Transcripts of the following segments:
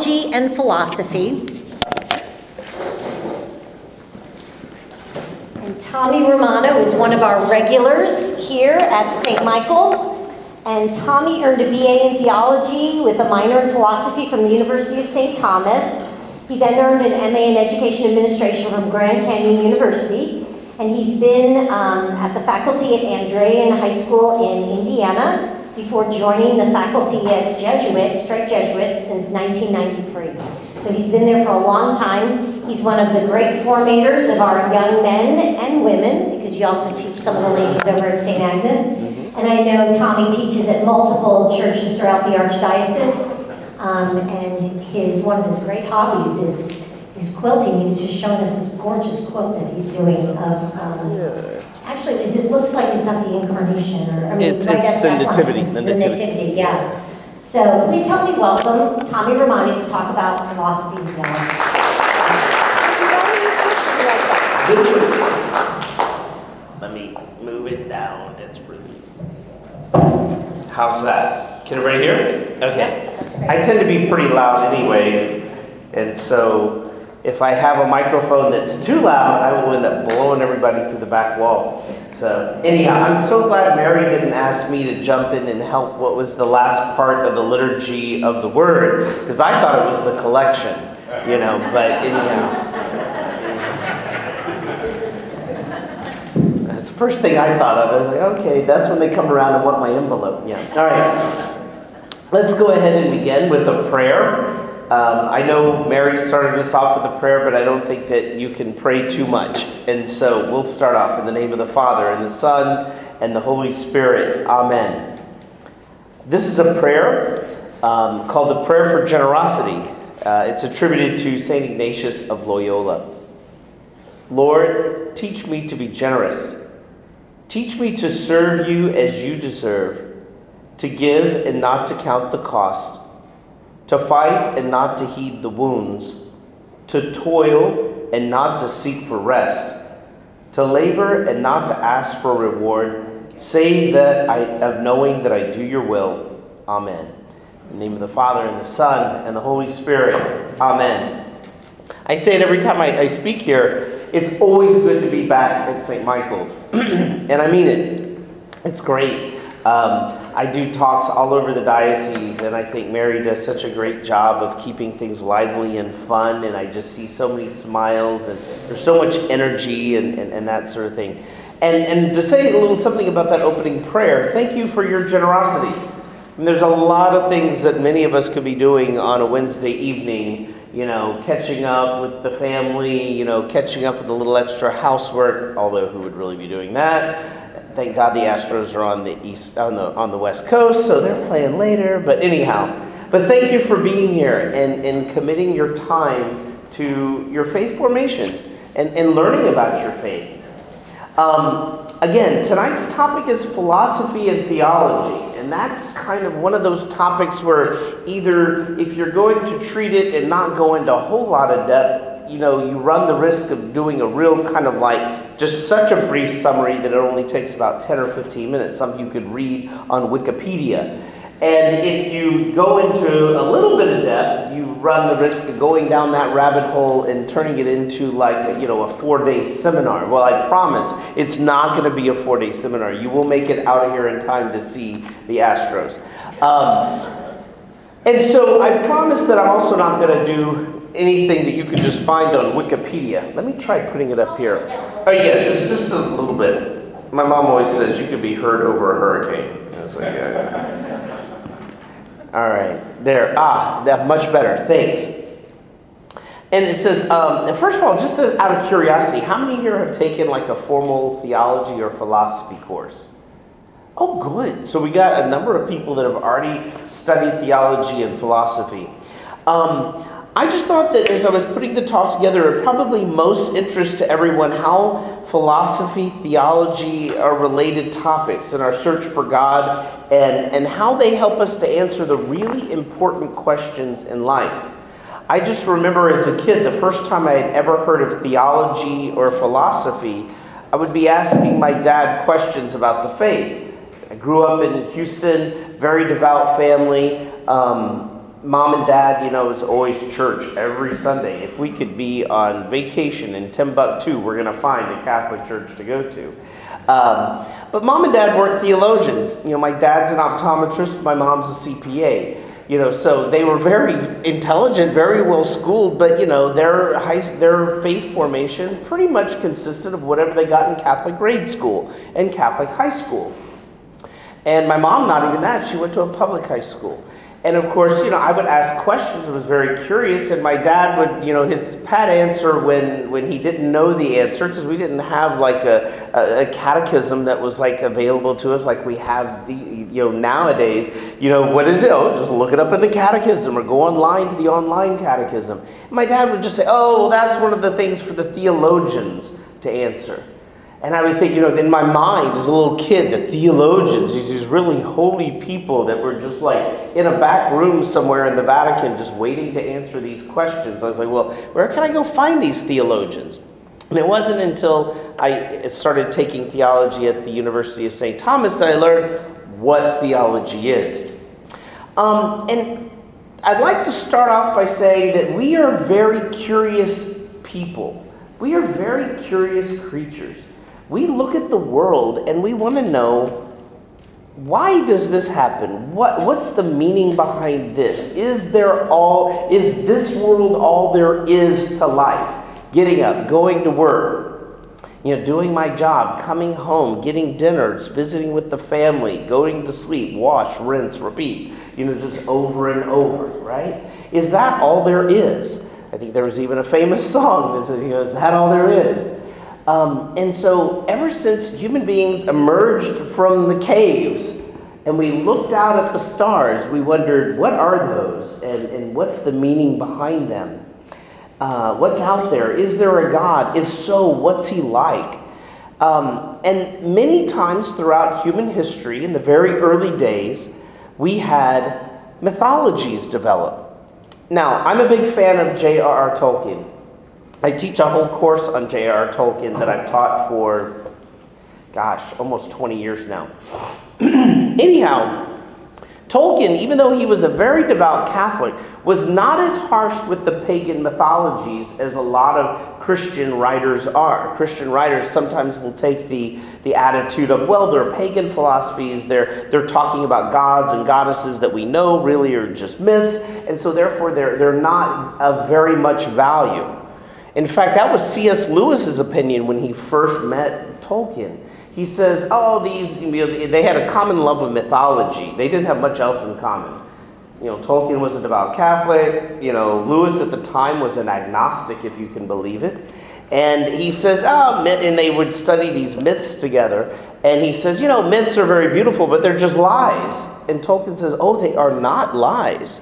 theology and philosophy. And Tommy Romano is one of our regulars here at St. Michael. And Tommy earned a BA in theology with a minor in philosophy from the University of St. Thomas. He then earned an MA in education administration from Grand Canyon University. And he's been um, at the faculty at Andrean High School in Indiana before joining the faculty at Jesuit, Strake Jesuit, since 1993. So he's been there for a long time. He's one of the great formators of our young men and women, because you also teach some of the ladies over at St. Agnes. And I know Tommy teaches at multiple churches throughout the Archdiocese. Um, and his one of his great hobbies is is quilting. He was just showing us this gorgeous quilt that he's doing of. Um, Actually, is it looks like it's not the incarnation, or I mean, It's- right it's at the that nativity, line. It's the the nativity. nativity, yeah. So please help me welcome Tommy Romano to talk about philosophy and theology. This. Let me move it down. It's really. How's that? Can everybody hear? it? Okay. I tend to be pretty loud anyway, and so if I have a microphone that's too loud, I will end up blowing everybody through the back wall. So anyhow, I'm so glad Mary didn't ask me to jump in and help. What was the last part of the liturgy of the word? Because I thought it was the collection, you know. But anyhow. That's the first thing I thought of. I was like, okay, that's when they come around and want my envelope. Yeah. All right. Let's go ahead and begin with a prayer. Um, I know Mary started us off with a prayer, but I don't think that you can pray too much. And so we'll start off in the name of the Father, and the Son, and the Holy Spirit. Amen. This is a prayer um, called the Prayer for Generosity. Uh, it's attributed to St. Ignatius of Loyola. Lord, teach me to be generous. Teach me to serve you as you deserve, to give and not to count the cost, to fight and not to heed the wounds, to toil and not to seek for rest, to labor and not to ask for reward, save that I of knowing that I do your will. Amen. In the name of the Father and the Son and the Holy Spirit. Amen. I say it every time I, I speak here. It's always good to be back at St. Michael's. and I mean it. It's great. Um, I do talks all over the diocese, and I think Mary does such a great job of keeping things lively and fun. And I just see so many smiles, and there's so much energy and, and, and that sort of thing. And, and to say a little something about that opening prayer, thank you for your generosity. And there's a lot of things that many of us could be doing on a Wednesday evening, you know, catching up with the family, you know, catching up with a little extra housework, although who would really be doing that? Thank God the Astros are on the east on the on the west coast, so they're playing later, but anyhow. But thank you for being here and, and committing your time to your faith formation and, and learning about your faith. Um, again, tonight's topic is philosophy and theology, and that's kind of one of those topics where either if you're going to treat it and not go into a whole lot of depth, you know, you run the risk of doing a real kind of like just such a brief summary that it only takes about 10 or 15 minutes, something you could read on Wikipedia. And if you go into a little bit of depth, you run the risk of going down that rabbit hole and turning it into like, you know, a four day seminar. Well, I promise it's not going to be a four day seminar. You will make it out of here in time to see the Astros. Um, and so I promise that I'm also not going to do anything that you can just find on Wikipedia. Let me try putting it up here. Oh, yeah, just, just a little bit. My mom always says you could be heard over a hurricane. I was like, yeah. All right, there. Ah, that much better. Thanks. And it says, um, first of all, just out of curiosity, how many here have taken like a formal theology or philosophy course? Oh, good. So we got a number of people that have already studied theology and philosophy. Um, I just thought that as I was putting the talk together, it probably most interest to everyone how philosophy, theology are related topics in our search for God and, and how they help us to answer the really important questions in life. I just remember as a kid, the first time I had ever heard of theology or philosophy, I would be asking my dad questions about the faith. I grew up in Houston, very devout family. Um, mom and dad, you know, is always church every Sunday. If we could be on vacation in Timbuktu, we're going to find a Catholic church to go to. Um, but mom and dad weren't theologians. You know, my dad's an optometrist, my mom's a CPA. You know, so they were very intelligent, very well schooled, but you know, their high, their faith formation pretty much consisted of whatever they got in Catholic grade school and Catholic high school. And my mom, not even that, she went to a public high school. And of course, you know, I would ask questions. I was very curious, and my dad would, you know, his pat answer when when he didn't know the answer, because we didn't have like a, a, a, catechism that was like available to us like we have the, you know nowadays. You know, what is it? Oh, just look it up in the catechism or go online to the online catechism. And my dad would just say, "Oh, well, that's one of the things for the theologians to answer." And I would think, you know, in my mind as a little kid, the theologians, these really holy people that were just like in a back room somewhere in the Vatican just waiting to answer these questions. I was like, well, where can I go find these theologians? And it wasn't until I started taking theology at the University of St. Thomas that I learned what theology is. Um, and I'd like to start off by saying that we are very curious people. We are very curious creatures we look at the world and we want to know why does this happen? What, what's the meaning behind this? Is there all is this world all there is to life? Getting up, going to work, you know, doing my job, coming home, getting dinners, visiting with the family, going to sleep, wash, rinse, repeat, you know, just over and over, right? Is that all there is? I think there was even a famous song that says, you know, is that all there is? Um, and so, ever since human beings emerged from the caves and we looked out at the stars, we wondered, what are those? And, and what's the meaning behind them? Uh, what's out there? Is there a God? If so, what's he like? Um, and many times throughout human history, in the very early days, we had mythologies develop. Now, I'm a big fan of J.R.R. Tolkien. I teach a whole course on J.R.R. Tolkien that I've taught for, gosh, almost 20 years now. Anyhow, Tolkien, even though he was a very devout Catholic, was not as harsh with the pagan mythologies as a lot of Christian writers are. Christian writers sometimes will take the, the attitude of, well, they're pagan philosophies, they're, they're talking about gods and goddesses that we know really are just myths, and so therefore they're, they're not of very much value. In fact, that was C.S. Lewis's opinion when he first met Tolkien. He says, "Oh, these you know, they had a common love of mythology. They didn't have much else in common." You know, Tolkien was a devout Catholic. You know, Lewis at the time was an agnostic, if you can believe it. And he says, "Oh, and they would study these myths together." And he says, "You know, myths are very beautiful, but they're just lies." And Tolkien says, "Oh, they are not lies.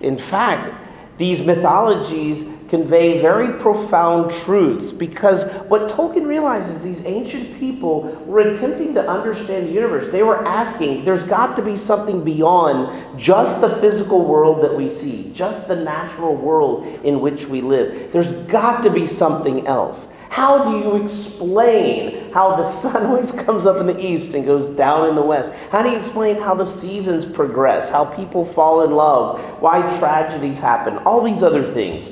In fact, these mythologies convey very profound truths because what Tolkien realizes these ancient people were attempting to understand the universe. They were asking, there's got to be something beyond just the physical world that we see, just the natural world in which we live. There's got to be something else. How do you explain how the sun always comes up in the east and goes down in the west? How do you explain how the seasons progress, how people fall in love, why tragedies happen, all these other things?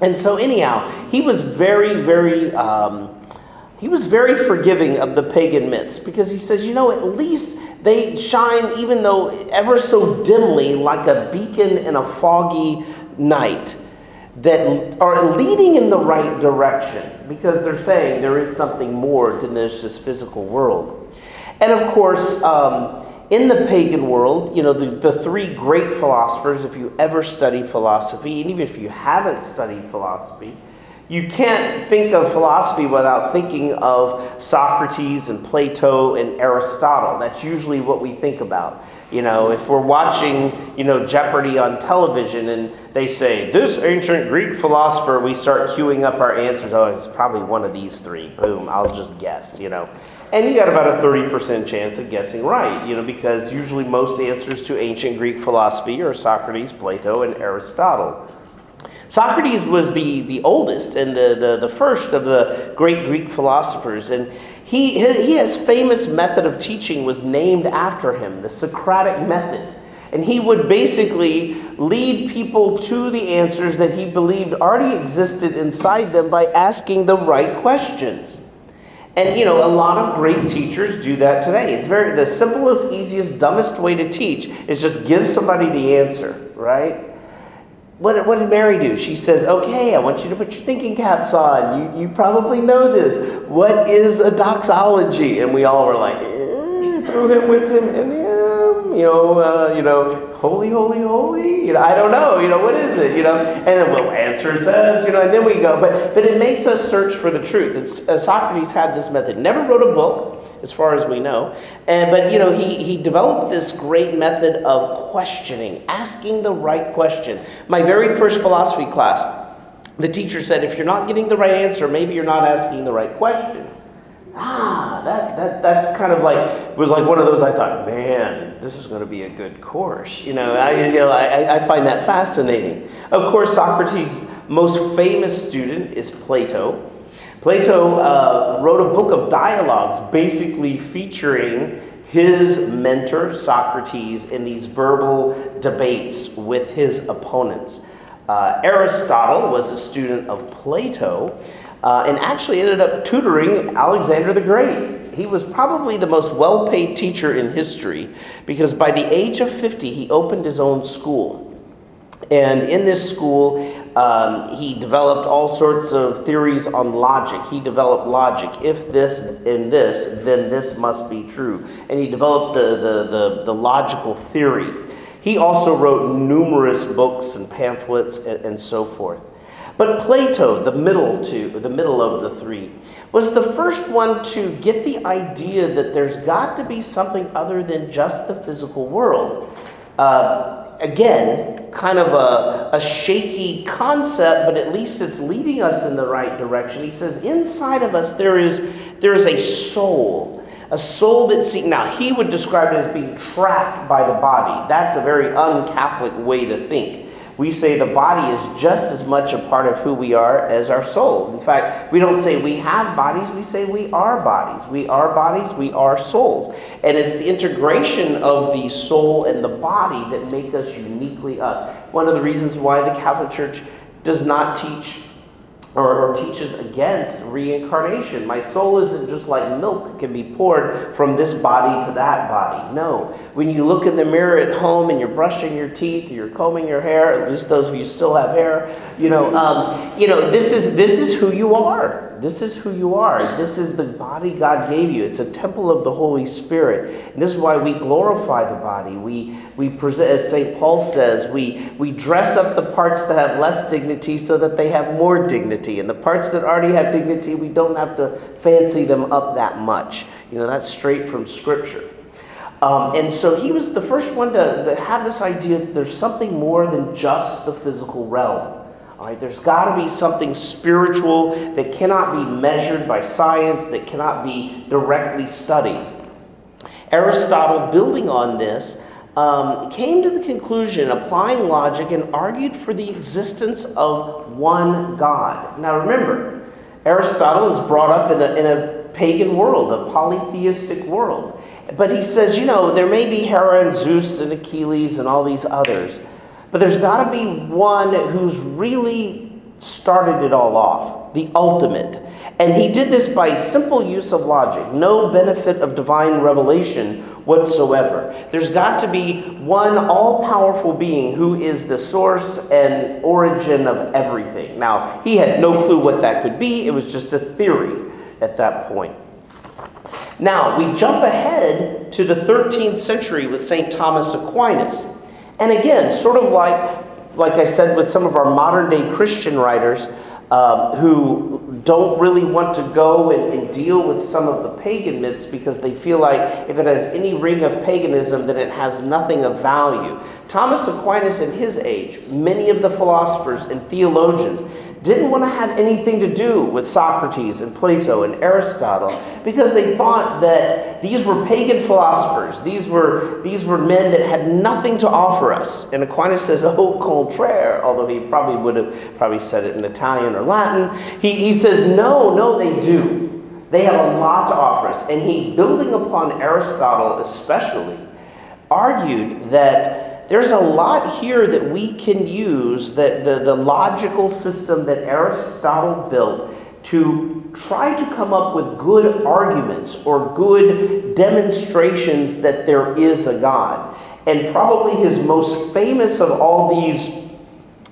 And so, anyhow, he was very, very. Um, he was very forgiving of the pagan myths because he says, you know, at least they shine, even though ever so dimly, like a beacon in a foggy night, that are leading in the right direction because they're saying there is something more than this, this physical world. And of course, um, in the pagan world, you know, the, the three great philosophers, if you ever study philosophy, and even if you haven't studied philosophy, you can't think of philosophy without thinking of Socrates and Plato and Aristotle. That's usually what we think about. You know, if we're watching, you know, Jeopardy on television and they say, this ancient Greek philosopher, we start queuing up our answers. Oh, it's probably one of these three. Boom, I'll just guess, you know. And you got about a 30% chance of guessing right, you know, because usually most answers to ancient Greek philosophy are Socrates, Plato, and Aristotle. Socrates was the, the oldest and the, the, the first of the great Greek philosophers, and he, his famous method of teaching was named after him, the Socratic method. And he would basically lead people to the answers that he believed already existed inside them by asking the right questions. And you know, a lot of great teachers do that today. It's very the simplest, easiest, dumbest way to teach is just give somebody the answer, right? What, what did Mary do? She says, Okay, I want you to put your thinking caps on. You, you probably know this. What is a doxology? And we all were like, eh, through him with him and him, you know, uh, you know, holy, holy, holy. You know, I don't know, you know, what is it? You know, and then well, answer says, you know, and then we go. But but it makes us search for the truth. It's, uh, Socrates had this method. Never wrote a book as far as we know. And, but you know, he, he developed this great method of questioning, asking the right question. My very first philosophy class, the teacher said, if you're not getting the right answer, maybe you're not asking the right question. Ah, that, that that's kind of like was like one of those I thought, man, this is going to be a good course. You know, I you know I, I find that fascinating. Of course, Socrates' most famous student is Plato. Plato uh, wrote a book of dialogues basically featuring his mentor, Socrates, in these verbal debates with his opponents. Uh, Aristotle was a student of Plato uh, and actually ended up tutoring Alexander the Great. He was probably the most well paid teacher in history because by the age of 50, he opened his own school. And in this school, um, he developed all sorts of theories on logic. He developed logic. If this and this, then this must be true. And he developed the, the, the, the logical theory. He also wrote numerous books and pamphlets and, and so forth. But Plato, the middle two, the middle of the three, was the first one to get the idea that there's got to be something other than just the physical world. Uh, again, kind of a, a shaky concept, but at least it's leading us in the right direction. He says, inside of us there is, there is a soul. A soul that see now he would describe it as being trapped by the body. That's a very un-Catholic way to think we say the body is just as much a part of who we are as our soul. In fact, we don't say we have bodies, we say we are bodies. We are bodies, we are souls. And it's the integration of the soul and the body that make us uniquely us. One of the reasons why the Catholic Church does not teach or, teaches against reincarnation. My soul isn't just like milk can be poured from this body to that body. No. When you look in the mirror at home and you're brushing your teeth, you're combing your hair, at least those of you still have hair, you know, um, you know, this is this is who you are. This is who you are. This is the body God gave you. It's a temple of the Holy Spirit. And this is why we glorify the body. We, we present, as St. Paul says, we, we dress up the parts that have less dignity so that they have more dignity. And the parts that already have dignity, we don't have to fancy them up that much. You know, that's straight from Scripture. Um, and so he was the first one to, to have this idea that there's something more than just the physical realm. All right, there's got to be something spiritual that cannot be measured by science, that cannot be directly studied. Aristotle, building on this, um, came to the conclusion, applying logic, and argued for the existence of one God. Now remember, Aristotle is brought up in a, in a pagan world, a polytheistic world. But he says, you know, there may be Hera and Zeus and Achilles and all these others. But there's got to be one who's really started it all off, the ultimate. And he did this by simple use of logic, no benefit of divine revelation whatsoever. There's got to be one all powerful being who is the source and origin of everything. Now, he had no clue what that could be, it was just a theory at that point. Now, we jump ahead to the 13th century with St. Thomas Aquinas. And again, sort of like, like I said with some of our modern day Christian writers um, who don't really want to go and, and, deal with some of the pagan myths because they feel like if it has any ring of paganism, then it has nothing of value. Thomas Aquinas in his age, many of the philosophers and theologians, didn't want to have anything to do with Socrates and Plato and Aristotle because they thought that these were pagan philosophers. These were, these were men that had nothing to offer us. And Aquinas says, au contraire, although he probably would have probably said it in Italian or Latin. He, he says, no, no, they do. They have a lot to offer us. And he, building upon Aristotle especially, argued that there's a lot here that we can use that the, the logical system that Aristotle built to try to come up with good arguments or good demonstrations that there is a God. And probably his most famous of all these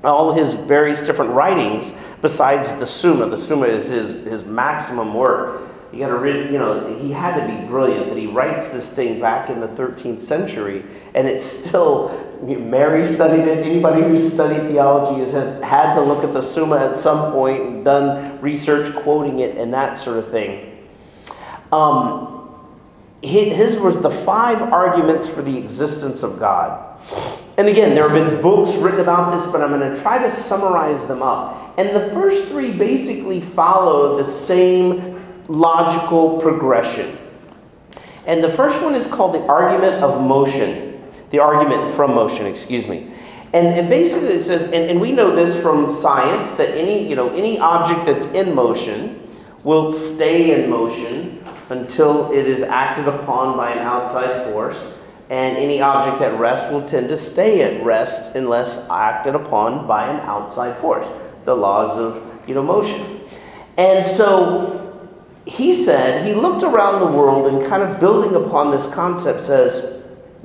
all his various different writings besides the Summa. The Summa is his, his maximum work. You got to read, you know, he had to be brilliant that he writes this thing back in the 13th century and it's still, Mary studied it. Anybody who's studied theology has, had to look at the Summa at some point and done research quoting it and that sort of thing. Um, his was the five arguments for the existence of God. And again, there have been books written about this, but I'm going to try to summarize them up. And the first three basically follow the same logical progression. And the first one is called the argument of motion, the argument from motion, excuse me. And, and basically it says, and, and we know this from science, that any, you know, any object that's in motion will stay in motion until it is acted upon by an outside force and any object at rest will tend to stay at rest unless acted upon by an outside force. The laws of you know motion. And so he said he looked around the world and kind of building upon this concept says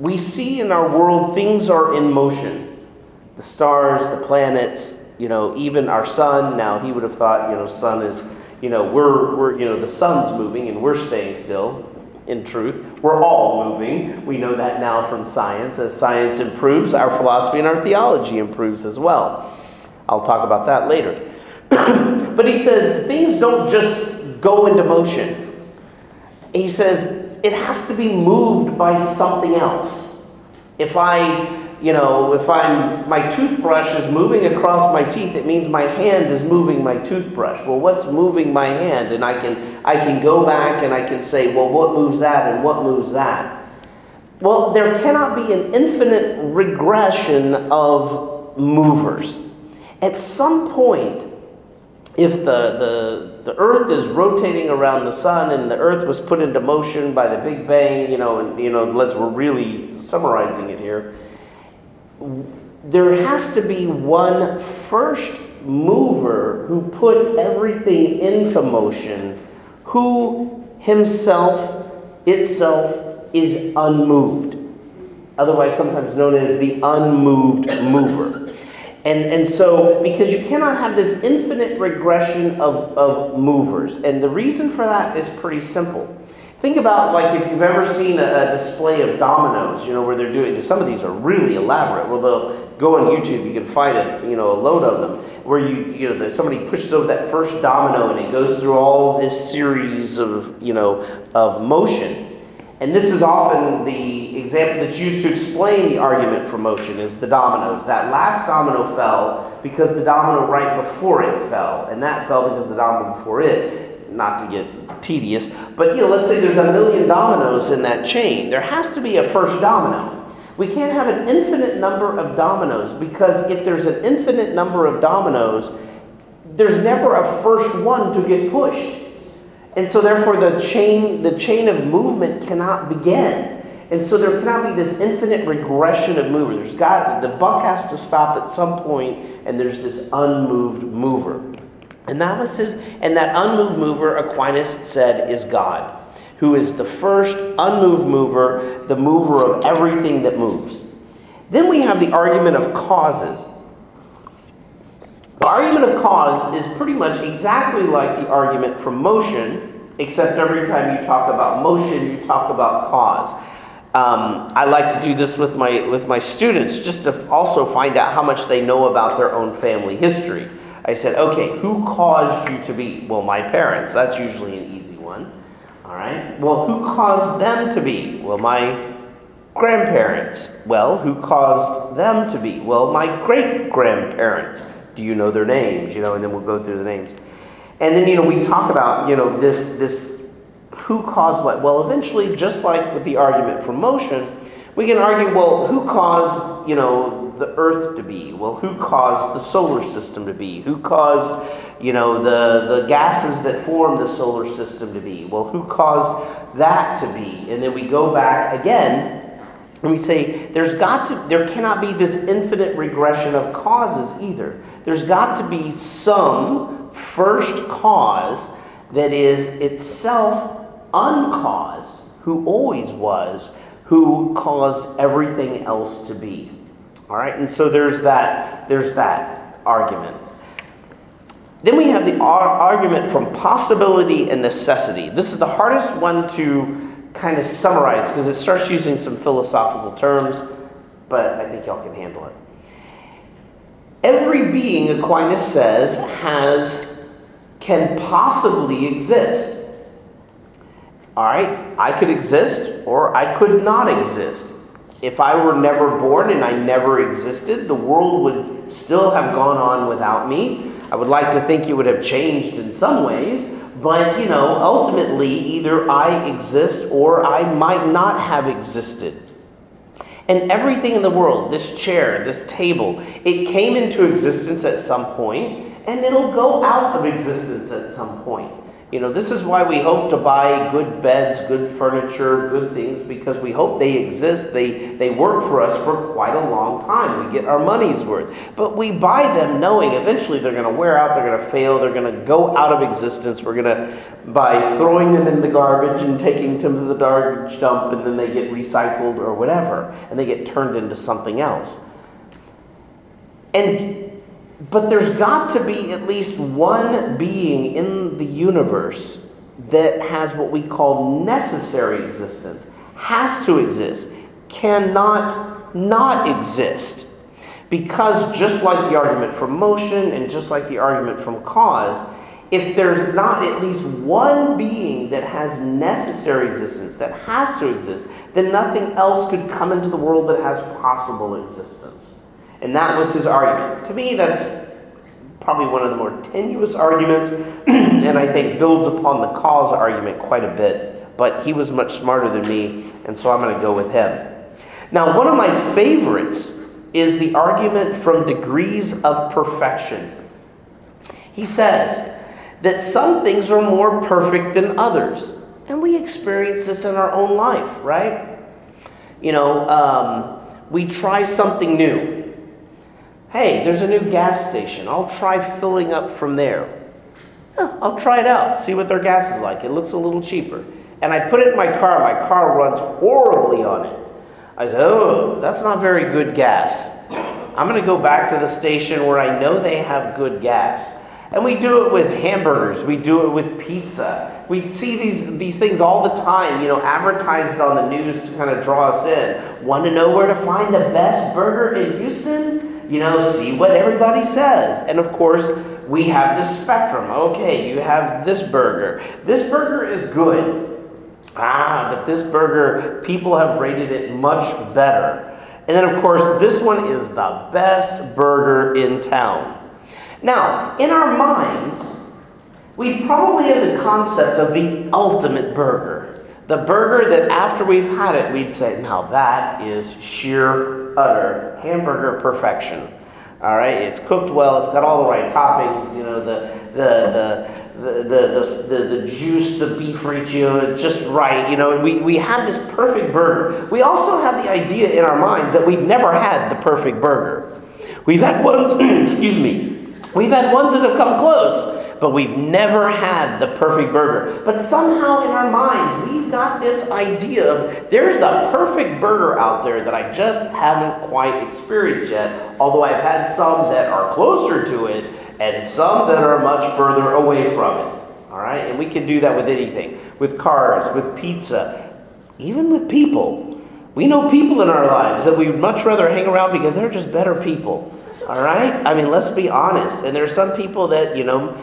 we see in our world things are in motion. The stars, the planets, you know, even our sun. Now he would have thought, you know, sun is, you know, we're we're you know the sun's moving and we're staying still in truth. We're all moving. We know that now from science. As science improves, our philosophy and our theology improves as well. I'll talk about that later. but he says things don't just go into motion. He says it has to be moved by something else. If I you know, if I'm my toothbrush is moving across my teeth, it means my hand is moving my toothbrush. Well, what's moving my hand? And I can I can go back and I can say, well, what moves that and what moves that? Well, there cannot be an infinite regression of movers. At some point, if the, the, the earth is rotating around the sun and the earth was put into motion by the big bang you know and you know let's we're really summarizing it here there has to be one first mover who put everything into motion, who himself, itself, is unmoved. Otherwise, sometimes known as the unmoved mover. And, and so, because you cannot have this infinite regression of, of movers. And the reason for that is pretty simple. Think about like if you've ever seen a, a, display of dominoes, you know, where they're doing some of these are really elaborate. Well, they'll go on YouTube, you can find it, you know, a load of them where you you know somebody pushes over that first domino and it goes through all this series of you know of motion. And this is often the example that's used to explain the argument for motion is the dominoes. That last domino fell because the domino right before it fell, and that fell because the domino before it not to get tedious, but you know, let's say there's a million dominoes in that chain. There has to be a first domino. We can't have an infinite number of dominoes because if there's an infinite number of dominoes, there's never a first one to get pushed. And so therefore the chain the chain of movement cannot begin. And so there cannot be this infinite regression of mover. There's got the buck has to stop at some point and there's this unmoved mover. And that was his, and that unmoved mover, Aquinas said, is God, who is the first unmoved mover, the mover of everything that moves. Then we have the argument of causes. The argument of cause is pretty much exactly like the argument from motion, except every time you talk about motion, you talk about cause. Um, I like to do this with my with my students just to also find out how much they know about their own family history. I said, okay, who caused you to be? Well, my parents. That's usually an easy one. All right. Well, who caused them to be? Well, my grandparents. Well, who caused them to be? Well, my great grandparents. Do you know their names? You know, and then we'll go through the names. And then, you know, we talk about, you know, this, this who caused what? Well, eventually, just like with the argument from motion, we can argue, well, who caused, you know, the earth to be? Well, who caused the solar system to be? Who caused, you know, the, the gases that form the solar system to be? Well, who caused that to be? And then we go back again And we say there's got to, there cannot be this infinite regression of causes either. There's got to be some first cause that is itself uncaused, who always was, who caused everything else to be. All right, and so there's that, there's that argument. Then we have the ar- argument from possibility and necessity. This is the hardest one to kind of summarize because it starts using some philosophical terms, but I think y'all can handle it. Every being, Aquinas says, has can possibly exist. All right, I could exist or I could not exist. If I were never born and I never existed, the world would still have gone on without me. I would like to think it would have changed in some ways, but you know, ultimately, either I exist or I might not have existed. And everything in the world, this chair, this table, it came into existence at some point, and it'll go out of existence at some point. You know, this is why we hope to buy good beds, good furniture, good things, because we hope they exist. They, they work for us for quite a long time. We get our money's worth. But we buy them knowing eventually they're going to wear out, they're going to fail, they're going to go out of existence. We're going to, by throwing them in the garbage and taking them to the garbage dump, and then they get recycled or whatever, and they get turned into something else. And but there's got to be at least one being in the universe that has what we call necessary existence, has to exist, cannot not exist. Because just like the argument from motion and just like the argument from cause, if there's not at least one being that has necessary existence, that has to exist, then nothing else could come into the world that has possible existence. And that was his argument. To me, that's probably one of the more tenuous arguments, and I think builds upon the cause argument quite a bit. But he was much smarter than me, and so I'm going to go with him. Now, one of my favorites is the argument from Degrees of Perfection. He says that some things are more perfect than others, and we experience this in our own life, right? You know, um, we try something new Hey, there's a new gas station. I'll try filling up from there. I'll try it out, see what their gas is like. It looks a little cheaper. And I put it in my car. My car runs horribly on it. I said, Oh, that's not very good gas. I'm going to go back to the station where I know they have good gas. And we do it with hamburgers, we do it with pizza. We see these, these things all the time, you know, advertised on the news to kind of draw us in. Want to know where to find the best burger in Houston? You know, see what everybody says. And of course, we have this spectrum. Okay, you have this burger. This burger is good. Ah, but this burger, people have rated it much better. And then, of course, this one is the best burger in town. Now, in our minds, we probably have the concept of the ultimate burger. The burger that after we've had it, we'd say, now that is sheer utter hamburger perfection. All right, it's cooked well. It's got all the right toppings. You know, the the the the the, the, the juice, the beef ratio, just right. You know, and we, we have this perfect burger. We also have the idea in our minds that we've never had the perfect burger. We've had ones, excuse me, we've had ones that have come close but we've never had the perfect burger. But somehow in our minds, we've got this idea of there's the perfect burger out there that I just haven't quite experienced yet, although I've had some that are closer to it and some that are much further away from it. All right? And we can do that with anything with cars, with pizza, even with people. We know people in our lives that we'd much rather hang around because they're just better people. All right? I mean, let's be honest. And there are some people that, you know,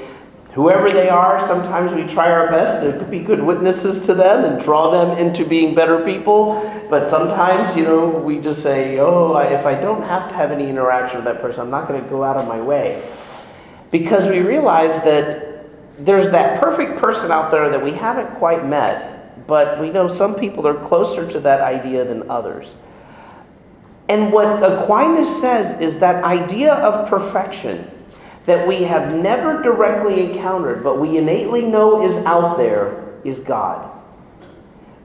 Whoever they are, sometimes we try our best to be good witnesses to them and draw them into being better people. But sometimes, you know, we just say, oh, if I don't have to have any interaction with that person, I'm not going to go out of my way. Because we realize that there's that perfect person out there that we haven't quite met, but we know some people are closer to that idea than others. And what Aquinas says is that idea of perfection that we have never directly encountered, but we innately know is out there, is God.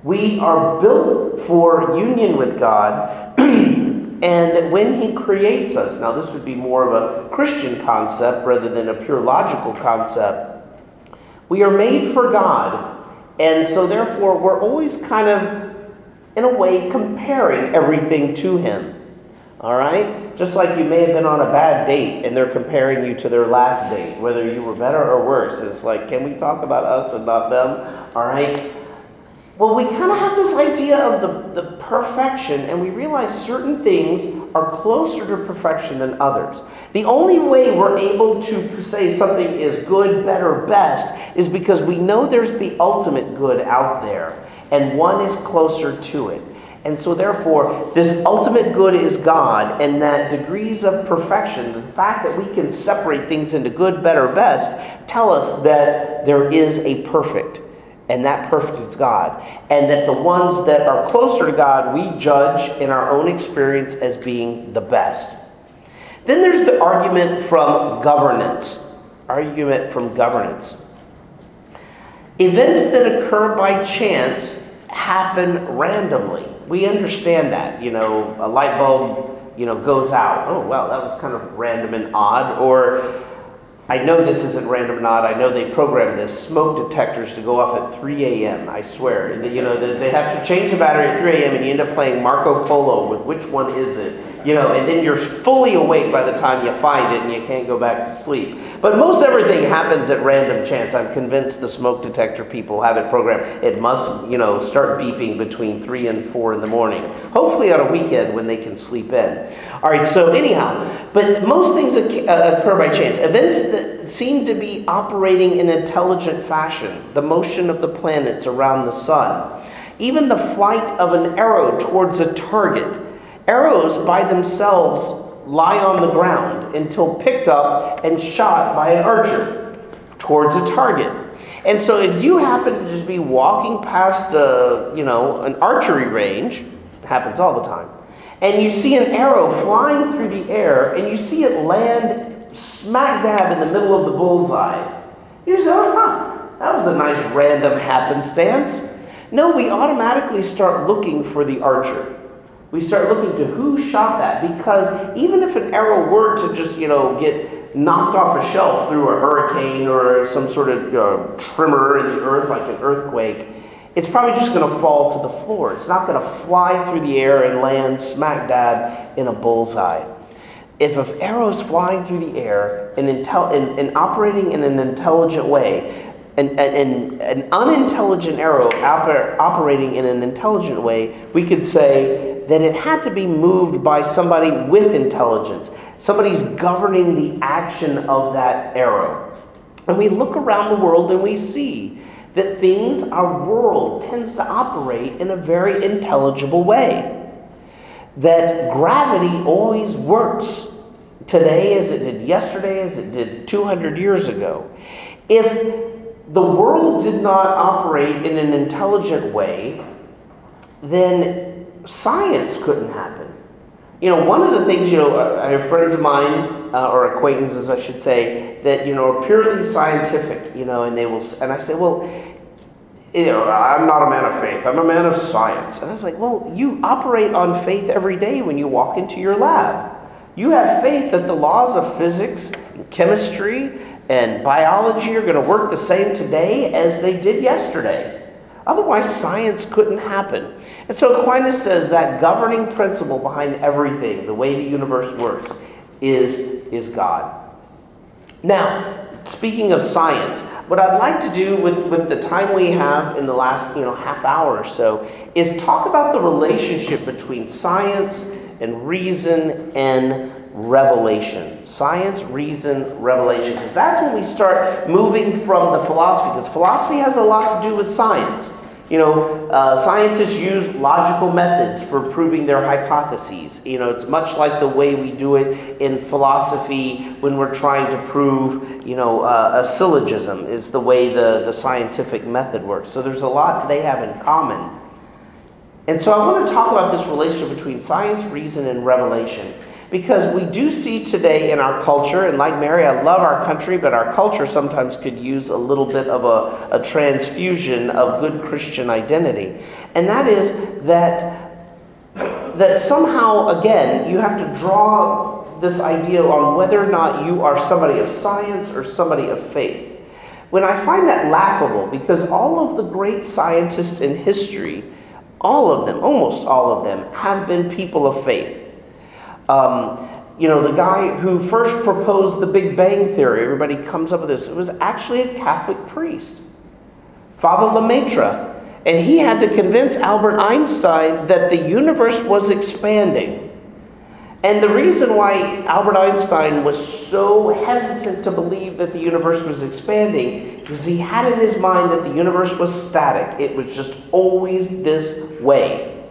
We are built for union with God, and when He creates us, now this would be more of a Christian concept rather than a pure logical concept. We are made for God, and so therefore we're always kind of, in a way, comparing everything to Him. All right? Just like you may have been on a bad date and they're comparing you to their last date, whether you were better or worse. It's like, can we talk about us and not them? All right? Well, we kind of have this idea of the, the perfection, and we realize certain things are closer to perfection than others. The only way we're able to say something is good, better, best is because we know there's the ultimate good out there, and one is closer to it. And so, therefore, this ultimate good is God, and that degrees of perfection, the fact that we can separate things into good, better, best, tell us that there is a perfect and that perfect is God. And that the ones that are closer to God, we judge in our own experience as being the best. Then there's the argument from governance. Argument from governance. Events that occur by chance happen randomly. We understand that. You know, a light bulb, you know, goes out. Oh, well, that was kind of random and odd. Or I know this isn't random or not. I know they programmed this smoke detectors to go off at 3 a.m. I swear. You know, they have to change the battery at 3 a.m. and you end up playing Marco Polo with which one is it? You know, and then you're fully awake by the time you find it and you can't go back to sleep. But most everything happens at random chance. I'm convinced the smoke detector people have it programmed. It must, you know, start beeping between 3 and 4 in the morning. Hopefully on a weekend when they can sleep in. All right, so anyhow, but most things uh, occur by chance. Events that seem to be operating in intelligent fashion, the motion of the planets around the sun, even the flight of an arrow towards a target Arrows by themselves lie on the ground until picked up and shot by an archer towards a target. And so if you happen to just be walking past a, you know, an archery range, happens all the time, and you see an arrow flying through the air and you see it land smack dab in the middle of the bullseye, you say, oh, huh, that was a nice random happenstance. No, we automatically start looking for the archer. We start looking to who shot that because even if an arrow were to just, you know, get knocked off a shelf through a hurricane or some sort of uh, tremor in the earth, like an earthquake, it's probably just going to fall to the floor. It's not going to fly through the air and land smack dab in a bullseye. If an arrow is flying through the air and, intel- and, and operating in an intelligent way, an, an, an unintelligent arrow oper- operating in an intelligent way, we could say that it had to be moved by somebody with intelligence. Somebody's governing the action of that arrow. And we look around the world and we see that things, our world tends to operate in a very intelligible way. That gravity always works today as it did yesterday, as it did 200 years ago. If the world did not operate in an intelligent way, then science couldn't happen. You know, one of the things, you know, I have friends of mine, uh, or acquaintances, I should say, that, you know, are purely scientific, you know, and they will, and I say, well, you know, I'm not a man of faith, I'm a man of science. And I was like, well, you operate on faith every day when you walk into your lab. You have faith that the laws of physics, and chemistry, and biology are going to work the same today as they did yesterday. Otherwise, science couldn't happen. And so Aquinas says that governing principle behind everything, the way the universe works, is, is God. Now, speaking of science, what I'd like to do with, with the time we have in the last you know, half hour or so is talk about the relationship between science and reason and revelation. Science, reason, revelation. Because that's when we start moving from the philosophy. Because philosophy has a lot to do with science. You know, uh, scientists use logical methods for proving their hypotheses. You know, it's much like the way we do it in philosophy when we're trying to prove, you know, uh, a syllogism is the way the, the scientific method works. So there's a lot they have in common. And so I want to talk about this relationship between science, reason, and revelation. Because we do see today in our culture, and like Mary, I love our country, but our culture sometimes could use a little bit of a, a transfusion of good Christian identity. And that is that that somehow, again, you have to draw this idea on whether or not you are somebody of science or somebody of faith. When I find that laughable, because all of the great scientists in history, all of them, almost all of them, have been people of faith. Um, you know, the guy who first proposed the Big Bang Theory, everybody comes up with this, it was actually a Catholic priest, Father Lemaitre. And he had to convince Albert Einstein that the universe was expanding. And the reason why Albert Einstein was so hesitant to believe that the universe was expanding is he had in his mind that the universe was static. It was just always this way.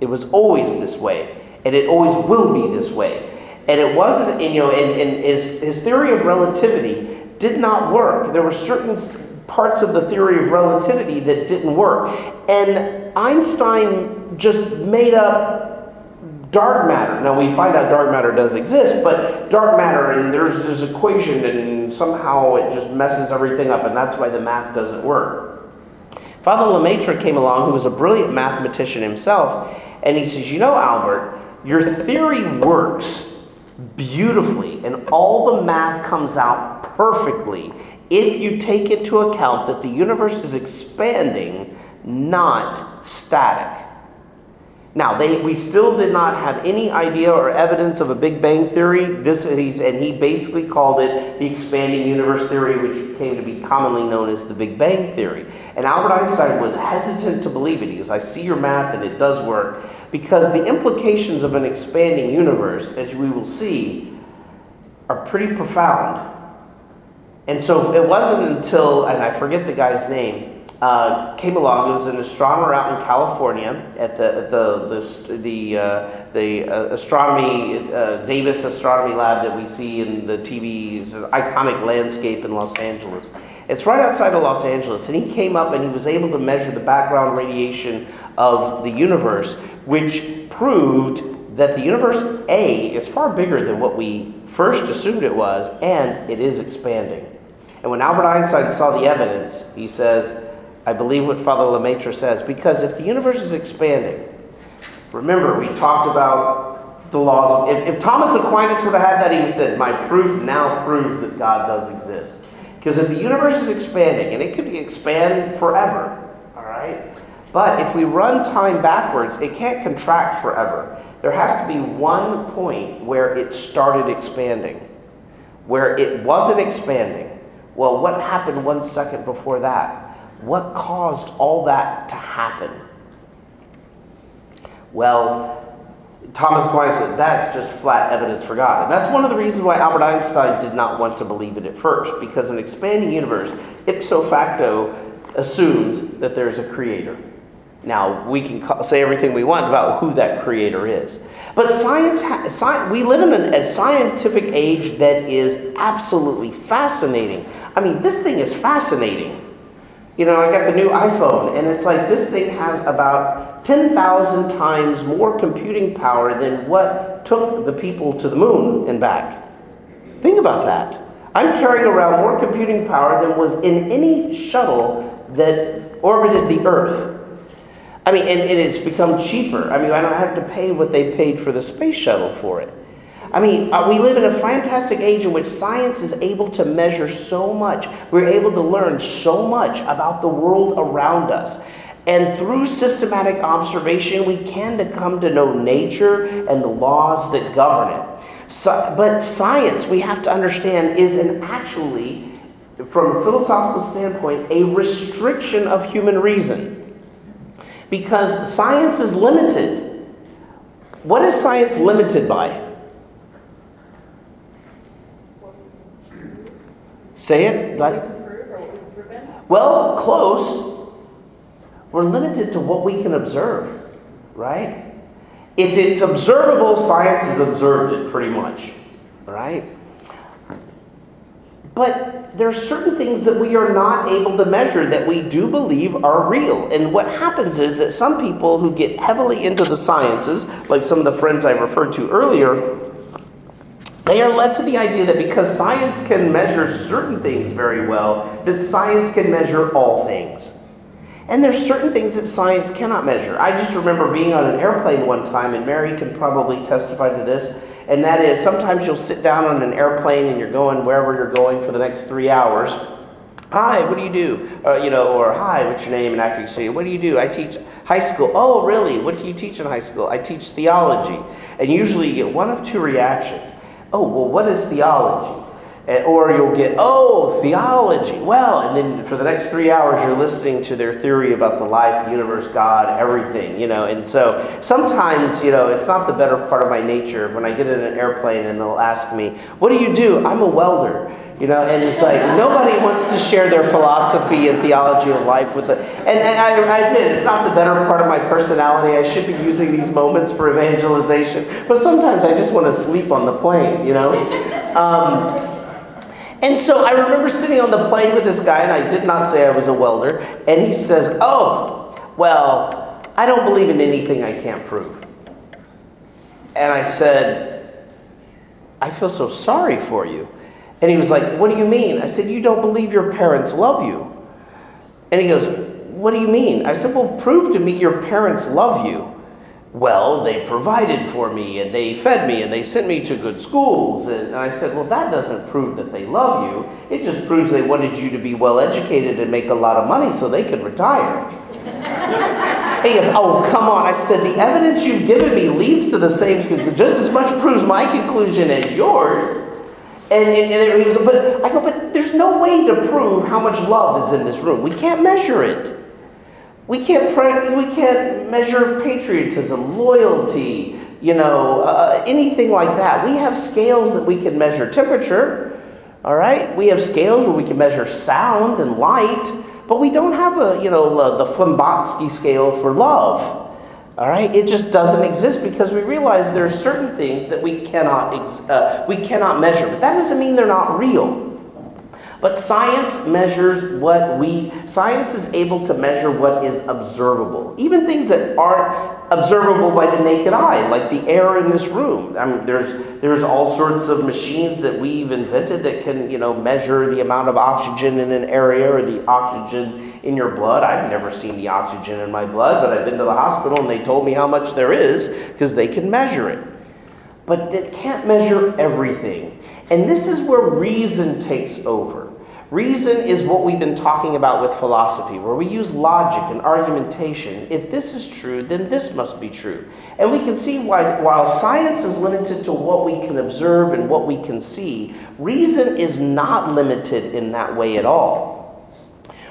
It was always this way. And it always will be this way. And it wasn't, you know, and, and his, his theory of relativity did not work. There were certain parts of the theory of relativity that didn't work. And Einstein just made up dark matter. Now we find out dark matter does exist, but dark matter and there's this equation and somehow it just messes everything up and that's why the math doesn't work. Father Lemaitre came along who was a brilliant mathematician himself and he says, "You know, Albert, your theory works beautifully and all the math comes out perfectly if you take into account that the universe is expanding, not static. Now, they, we still did not have any idea or evidence of a Big Bang theory. This, and he basically called it the expanding universe theory, which came to be commonly known as the Big Bang theory. And Albert Einstein was hesitant to believe it. He goes, I see your math and it does work. Because the implications of an expanding universe, as we will see, are pretty profound. And so it wasn't until, and I forget the guy's name, uh, came along. It was an astronomer out in California at the at the the the, uh, the uh, astronomy uh, Davis Astronomy Lab that we see in the TV's iconic landscape in Los Angeles. It's right outside of Los Angeles, and he came up and he was able to measure the background radiation of the universe, which proved that the universe A is far bigger than what we first assumed it was, and it is expanding. And when Albert Einstein saw the evidence, he says, I believe what Father Lemaitre says, because if the universe is expanding, remember, we talked about the laws. Of, if, if Thomas Aquinas would have had that, he would have said, My proof now proves that God does exist. Because if the universe is expanding, and it could expand forever, all right? But if we run time backwards, it can't contract forever. There has to be one point where it started expanding, where it wasn't expanding well, what happened one second before that? What caused all that to happen? Well, Thomas Aquinas said that's just flat evidence for God. And that's one of the reasons why Albert Einstein did not want to believe it at first, because an expanding universe, ipso facto, assumes that there's a creator. Now, we can say everything we want about who that creator is. But science, science we live in an, a scientific age that is absolutely fascinating. I mean, this thing is fascinating. You know, I got the new iPhone, and it's like this thing has about 10,000 times more computing power than what took the people to the moon and back. Think about that. I'm carrying around more computing power than was in any shuttle that orbited the Earth. I mean, and, and it's become cheaper. I mean, I don't have to pay what they paid for the space shuttle for it. I mean, uh, we live in a fantastic age in which science is able to measure so much. We're able to learn so much about the world around us. And through systematic observation, we can to come to know nature and the laws that govern it. So, but science, we have to understand, is an actually, from a philosophical standpoint, a restriction of human reason. Because science is limited. What is science limited by? Say it. Like, well, close. We're limited to what we can observe, right? If it's observable, science has observed it pretty much, right? But there are certain things that we are not able to measure that we do believe are real. And what happens is that some people who get heavily into the sciences, like some of the friends I referred to earlier, They are led to the idea that because science can measure certain things very well, that science can measure all things. And there's certain things that science cannot measure. I just remember being on an airplane one time, and Mary can probably testify to this, and that is sometimes you'll sit down on an airplane and you're going wherever you're going for the next three hours. Hi, what do you do? Uh, you know, or hi, what's your name? And after you say, what do you do? I teach high school. Oh, really? What do you teach in high school? I teach theology. And usually you get one of two reactions. Oh, well, what is theology? And, or you'll get, oh, theology. Well, and then for the next three hours, you're listening to their theory about the life, the universe, God, everything, you know. And so sometimes, you know, it's not the better part of my nature when I get in an airplane and they'll ask me, what do you do? I'm a welder. You know, and it's like nobody wants to share their philosophy and theology of life with it. And, and I, I, admit, it's not the better part of my personality. I should be using these moments for evangelization. But sometimes I just want to sleep on the plane, you know? Um, and so I remember sitting on the plane with this guy, and I did not say I was a welder. And he says, Oh, well, I don't believe in anything I can't prove. And I said, I feel so sorry for you. And he was like, What do you mean? I said, You don't believe your parents love you. And he goes, What do you mean? I said, Well, prove to me your parents love you. Well, they provided for me and they fed me and they sent me to good schools. And I said, Well, that doesn't prove that they love you. It just proves they wanted you to be well educated and make a lot of money so they could retire. he goes, Oh, come on. I said, The evidence you've given me leads to the same conclusion, just as much proves my conclusion as yours. And, and, and was, but I go, but there's no way to prove how much love is in this room. We can't measure it. We can't, we can't measure patriotism, loyalty, you know, uh, anything like that. We have scales that we can measure temperature, all right? We have scales where we can measure sound and light, but we don't have a, you know, the Flambotsky scale for love. All right, it just doesn't exist because we realize there are certain things that we cannot uh, we cannot measure, but that doesn't mean they're not real. But science measures what we science is able to measure what is observable, even things that aren't observable by the naked eye, like the air in this room. I mean, there's there's all sorts of machines that we've invented that can you know measure the amount of oxygen in an area or the oxygen in your blood. I've never seen the oxygen in my blood, but I've been to the hospital and they told me how much there is because they can measure it. But it can't measure everything. And this is where reason takes over. Reason is what we've been talking about with philosophy, where we use logic and argumentation. If this is true, then this must be true. And we can see why, while science is limited to what we can observe and what we can see, reason is not limited in that way at all.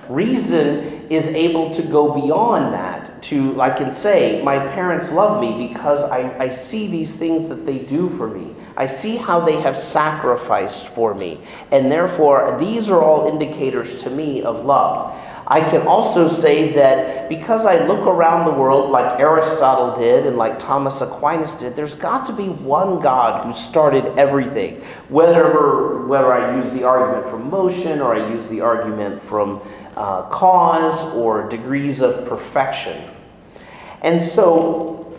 Reason is able to go beyond that to, like, and say, my parents love me because I, I see these things that they do for me. I see how they have sacrificed for me. And therefore, these are all indicators to me of love. I can also say that because I look around the world like Aristotle did and like Thomas Aquinas did, there's got to be one God who started everything. Whether, whether I use the argument from motion or I use the argument from uh, cause or degrees of perfection. And so,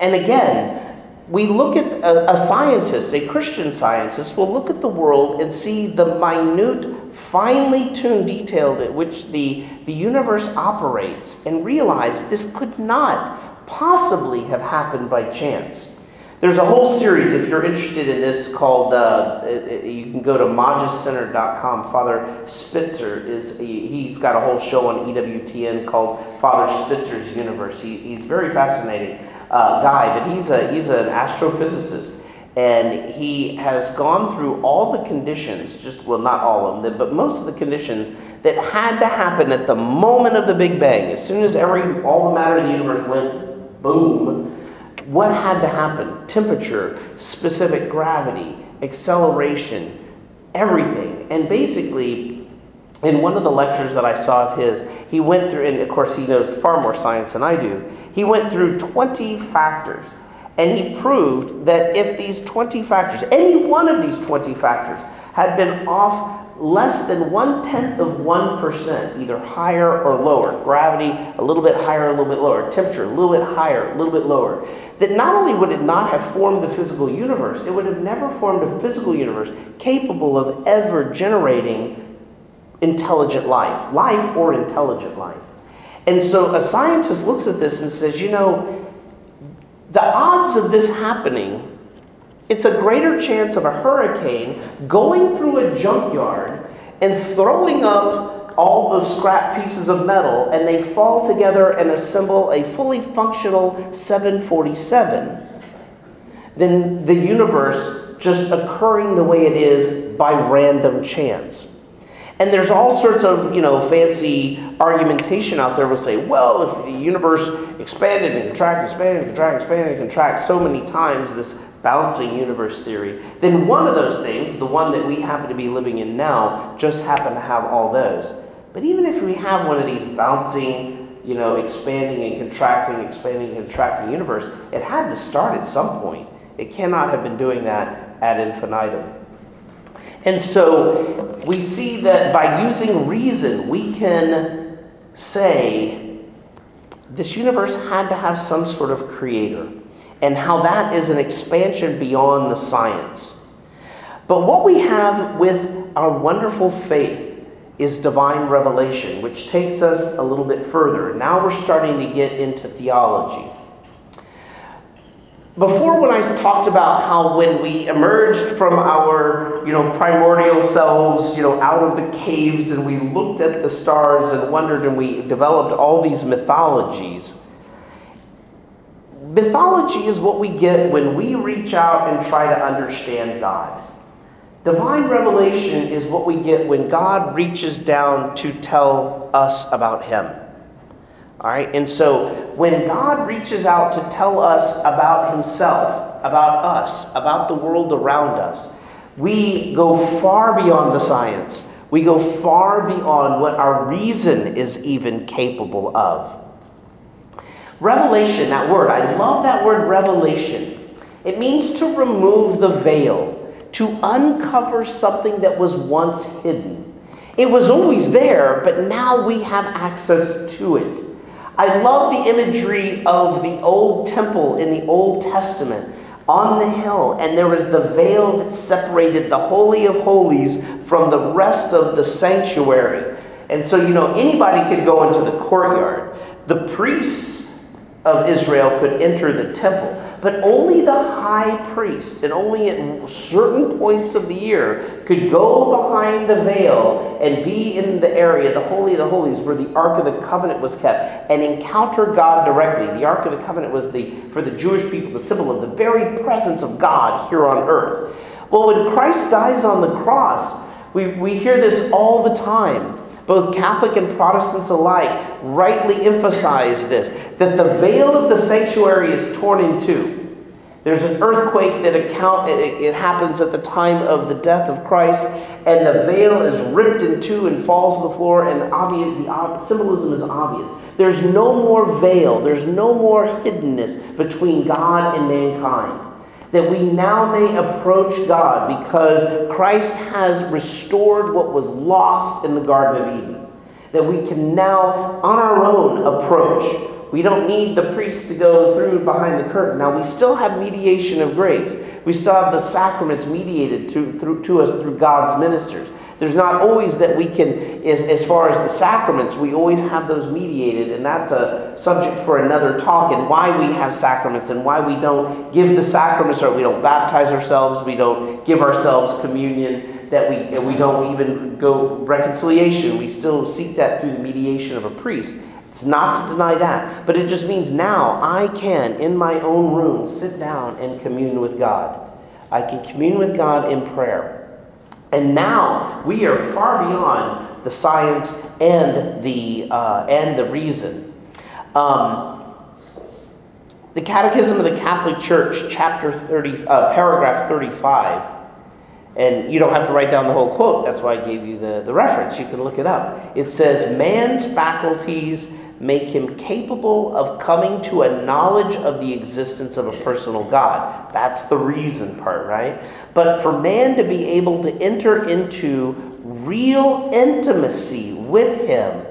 and again, we look at a, a, scientist, a Christian scientist, will look at the world and see the minute, finely tuned detail at which the, the universe operates and realize this could not possibly have happened by chance. There's a whole series, if you're interested in this, called, uh, you can go to magiscenter.com. Father Spitzer, is he's got a whole show on EWTN called Father Spitzer's Universe. He, he's very fascinating uh, guy, but he's, a, he's an astrophysicist. And he has gone through all the conditions, just, well, not all of them, but most of the conditions that had to happen at the moment of the Big Bang. As soon as every, all the matter in the universe went boom, what had to happen? Temperature, specific gravity, acceleration, everything. And basically, in one of the lectures that I saw of his, he went through, and of course, he knows far more science than I do. He went through 20 factors. And he proved that if these 20 factors, any one of these 20 factors, had been off less than one tenth of 1%, either higher or lower, gravity a little bit higher, a little bit lower, temperature a little bit higher, a little bit lower, that not only would it not have formed the physical universe, it would have never formed a physical universe capable of ever generating intelligent life, life or intelligent life. And so a scientist looks at this and says, you know, the odds of this happening it's a greater chance of a hurricane going through a junkyard and throwing up all the scrap pieces of metal and they fall together and assemble a fully functional 747 than the universe just occurring the way it is by random chance. And there's all sorts of, you know, fancy argumentation out there will say, well, if the universe expanded and contracted, expanded and contracted, expanded and contracted so many times, this bouncing universe theory, then one of those things, the one that we happen to be living in now, just happen to have all those. But even if we have one of these bouncing, you know, expanding and contracting, expanding and contracting universe, it had to start at some point. It cannot have been doing that ad infinitum. And so we see that by using reason, we can say this universe had to have some sort of creator and how that is an expansion beyond the science. But what we have with our wonderful faith is divine revelation, which takes us a little bit further. Now we're starting to get into theology. Before, when I talked about how when we emerged from our, you know, primordial selves, you know, out of the caves and we looked at the stars and wondered and we developed all these mythologies, Mythology is what we get when we reach out and try to understand God. Divine revelation is what we get when God reaches down to tell us about Him. All right, and so when God reaches out to tell us about Himself, about us, about the world around us, we go far beyond the science. We go far beyond what our reason is even capable of. Revelation, that word, I love that word revelation. It means to remove the veil, to uncover something that was once hidden. It was always there, but now we have access to it. I love the imagery of the old temple in the Old Testament on the hill, and there was the veil that separated the Holy of Holies from the rest of the sanctuary. And so, you know, anybody could go into the courtyard. The priests of Israel could enter the temple, but only the high priest, and only at certain points of the year, could go behind the veil and be in the area, the Holy of the Holies, where the Ark of the Covenant was kept, and encounter God directly. The Ark of the Covenant was the, for the Jewish people, the symbol of the very presence of God here on earth. Well, when Christ dies on the cross, we, we hear this all the time. Both Catholic and Protestants alike rightly emphasize this that the veil of the sanctuary is torn in two. There's an earthquake that account it, it happens at the time of the death of Christ, and the veil is ripped in two and falls to the floor, and obvious, the symbolism is obvious. There's no more veil, there's no more hiddenness between God and mankind that we now may approach God because Christ has restored what was lost in the Garden of Eden. That we can now, on our own, approach. We don't need the priest to go through behind the curtain. Now, we still have mediation of grace. We still have the sacraments mediated to, through, to us through God's ministers. There's not always that we can, as, as far as the sacraments, we always have those mediated, and that's a subject for another talk, and why we have sacraments and why we don't give the sacraments, or we don't baptize ourselves, we don't give ourselves communion, that we, we don't even go reconciliation. We still seek that through the mediation of a priest. It's not to deny that, but it just means now I can, in my own room, sit down and commune with God. I can commune with God in prayer. And now we are far beyond the science and the, uh, and the reason. Um, the Catechism of the Catholic Church, chapter 30, uh, paragraph 35, and you don't have to write down the whole quote, that's why I gave you the, the reference. You can look it up. It says, Man's faculties make him capable of coming to a knowledge of the existence of a personal God. That's the reason part, right? But for man to be able to enter into real intimacy with Him,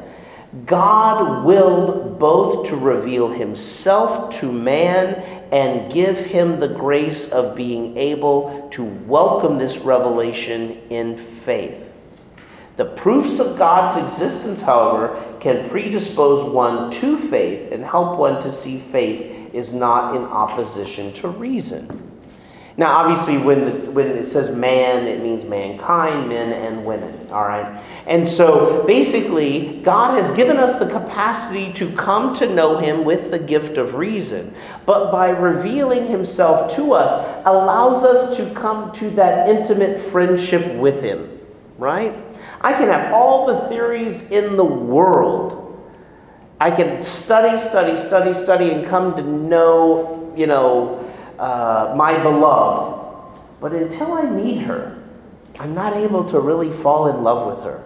God willed both to reveal Himself to man and give him the grace of being able to welcome this revelation in faith. The proofs of God's existence, however, can predispose one to faith and help one to see faith is not in opposition to reason. Now, obviously, when, the, when it says man, it means mankind, men and women, all right? And so, basically, God has given us the capacity to come to know Him with the gift of reason. But by revealing Himself to us, allows us to come to that intimate friendship with Him, right? I can have all the theories in the world. I can study, study, study, study, and come to know, you know, uh, my beloved. But until I meet her, I'm not able to really fall in love with her,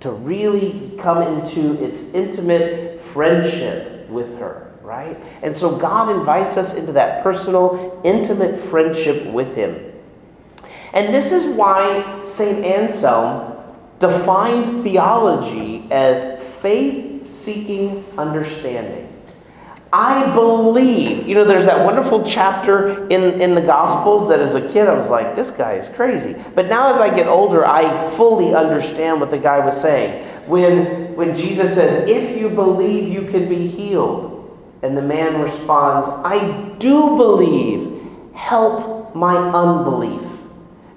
to really come into its intimate friendship with her, right? And so God invites us into that personal, intimate friendship with Him. And this is why St. Anselm defined theology as faith seeking understanding. I believe. You know, there's that wonderful chapter in, in the Gospels that as a kid I was like, this guy is crazy. But now as I get older, I fully understand what the guy was saying. When, when Jesus says, if you believe, you can be healed. And the man responds, I do believe. Help my unbelief.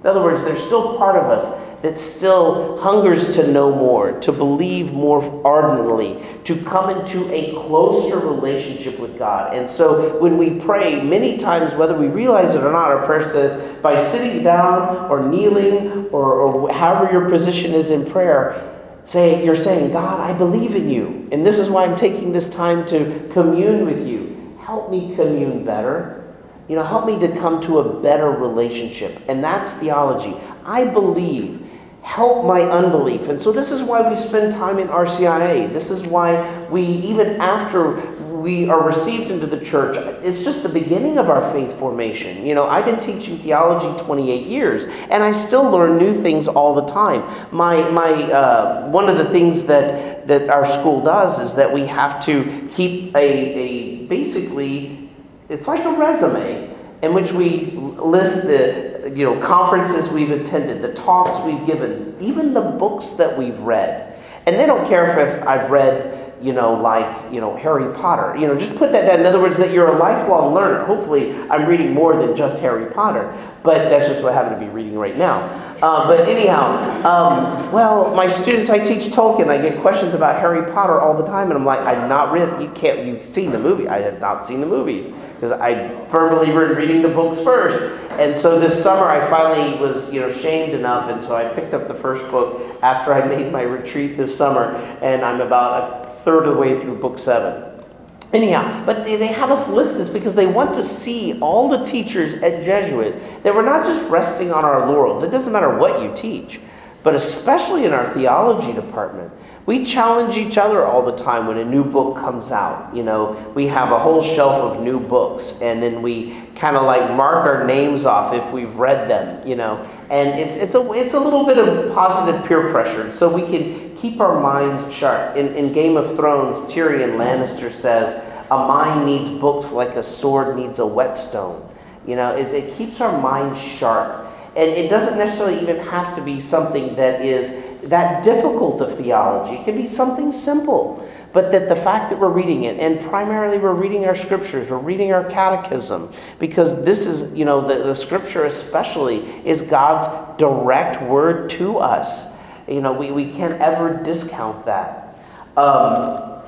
In other words, there's still part of us that still hungers to know more, to believe more ardently, to come into a closer relationship with God. And so when we pray, many times, whether we realize it or not, our prayer says, by sitting down or kneeling or, or however your position is in prayer, say you're saying, God, I believe in you. And this is why I'm taking this time to commune with you. Help me commune better. You know, help me to come to a better relationship. And that's theology. I believe help my unbelief. And so this is why we spend time in RCIA. This is why we, even after we are received into the church, it's just the beginning of our faith formation. You know, I've been teaching theology 28 years, and I still learn new things all the time. My, my, uh, one of the things that, that our school does is that we have to keep a, a basically, it's like a resume in which we list the you know, conferences we've attended, the talks we've given, even the books that we've read. And they don't care if, I've read, you know, like, you know, Harry Potter. You know, just put that down. In other words, that you're a lifelong learner. Hopefully, I'm reading more than just Harry Potter. But that's just what I happen to be reading right now. Uh, but anyhow, um, well, my students, I teach Tolkien. I get questions about Harry Potter all the time, and I'm like, I've not read. You can't. You've seen the movie. I have not seen the movies because I firmly in reading the books first. And so this summer, I finally was, you know, shamed enough, and so I picked up the first book after I made my retreat this summer, and I'm about a third of the way through book seven. Anyhow, but they, they have us list this because they want to see all the teachers at Jesuit that we're not just resting on our laurels. It doesn't matter what you teach, but especially in our theology department. We challenge each other all the time when a new book comes out. You know, we have a whole shelf of new books, and then we kind of like mark our names off if we've read them. You know, and it's it's a it's a little bit of positive peer pressure, so we can keep our minds sharp. In in Game of Thrones, Tyrion Lannister says, "A mind needs books like a sword needs a whetstone." You know, it, it keeps our minds sharp, and it doesn't necessarily even have to be something that is that difficult of theology. It can be something simple, but that the fact that we're reading it, and primarily we're reading our scriptures, we're reading our catechism, because this is, you know, the, the scripture especially is God's direct word to us. You know, we, we can't ever discount that. Um,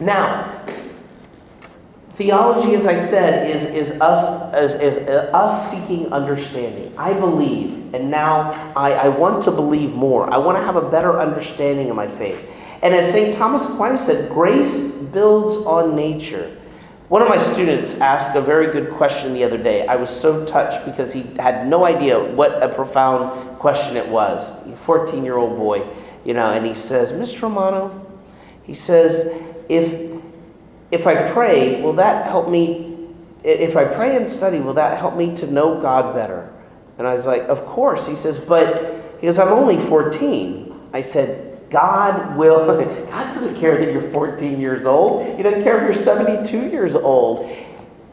now, Theology, as I said, is, is, us, is, is uh, us seeking understanding. I believe, and now I, I want to believe more. I want to have a better understanding of my faith. And as St. Thomas Aquinas said, grace builds on nature. One of my students asked a very good question the other day. I was so touched because he had no idea what a profound question it was. A 14 year old boy, you know, and he says, Mr. Romano, he says, if if I pray, will that help me? If I pray and study, will that help me to know God better? And I was like, Of course. He says, But He goes, I'm only 14. I said, God will, God doesn't care that you're 14 years old. He doesn't care if you're 72 years old.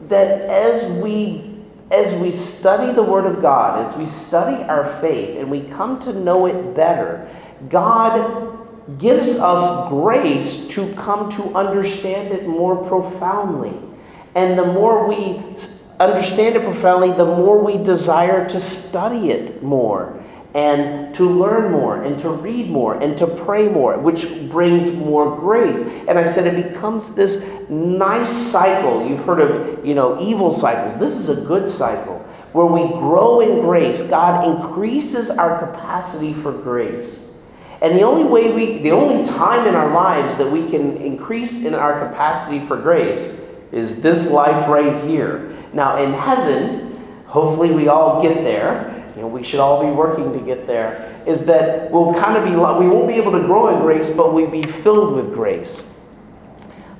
That as we as we study the Word of God, as we study our faith, and we come to know it better, God gives us grace to come to understand it more profoundly. And the more we understand it profoundly, the more we desire to study it more and to learn more and to read more and to pray more, which brings more grace. And I said it becomes this nice cycle. You've heard of, you know, evil cycles. This is a good cycle where we grow in grace. God increases our capacity for grace. And the only way we, the only time in our lives that we can increase in our capacity for grace is this life right here. Now, in heaven, hopefully we all get there. You know, we should all be working to get there. Is that we'll kind of be, we won't be able to grow in grace, but we'll be filled with grace.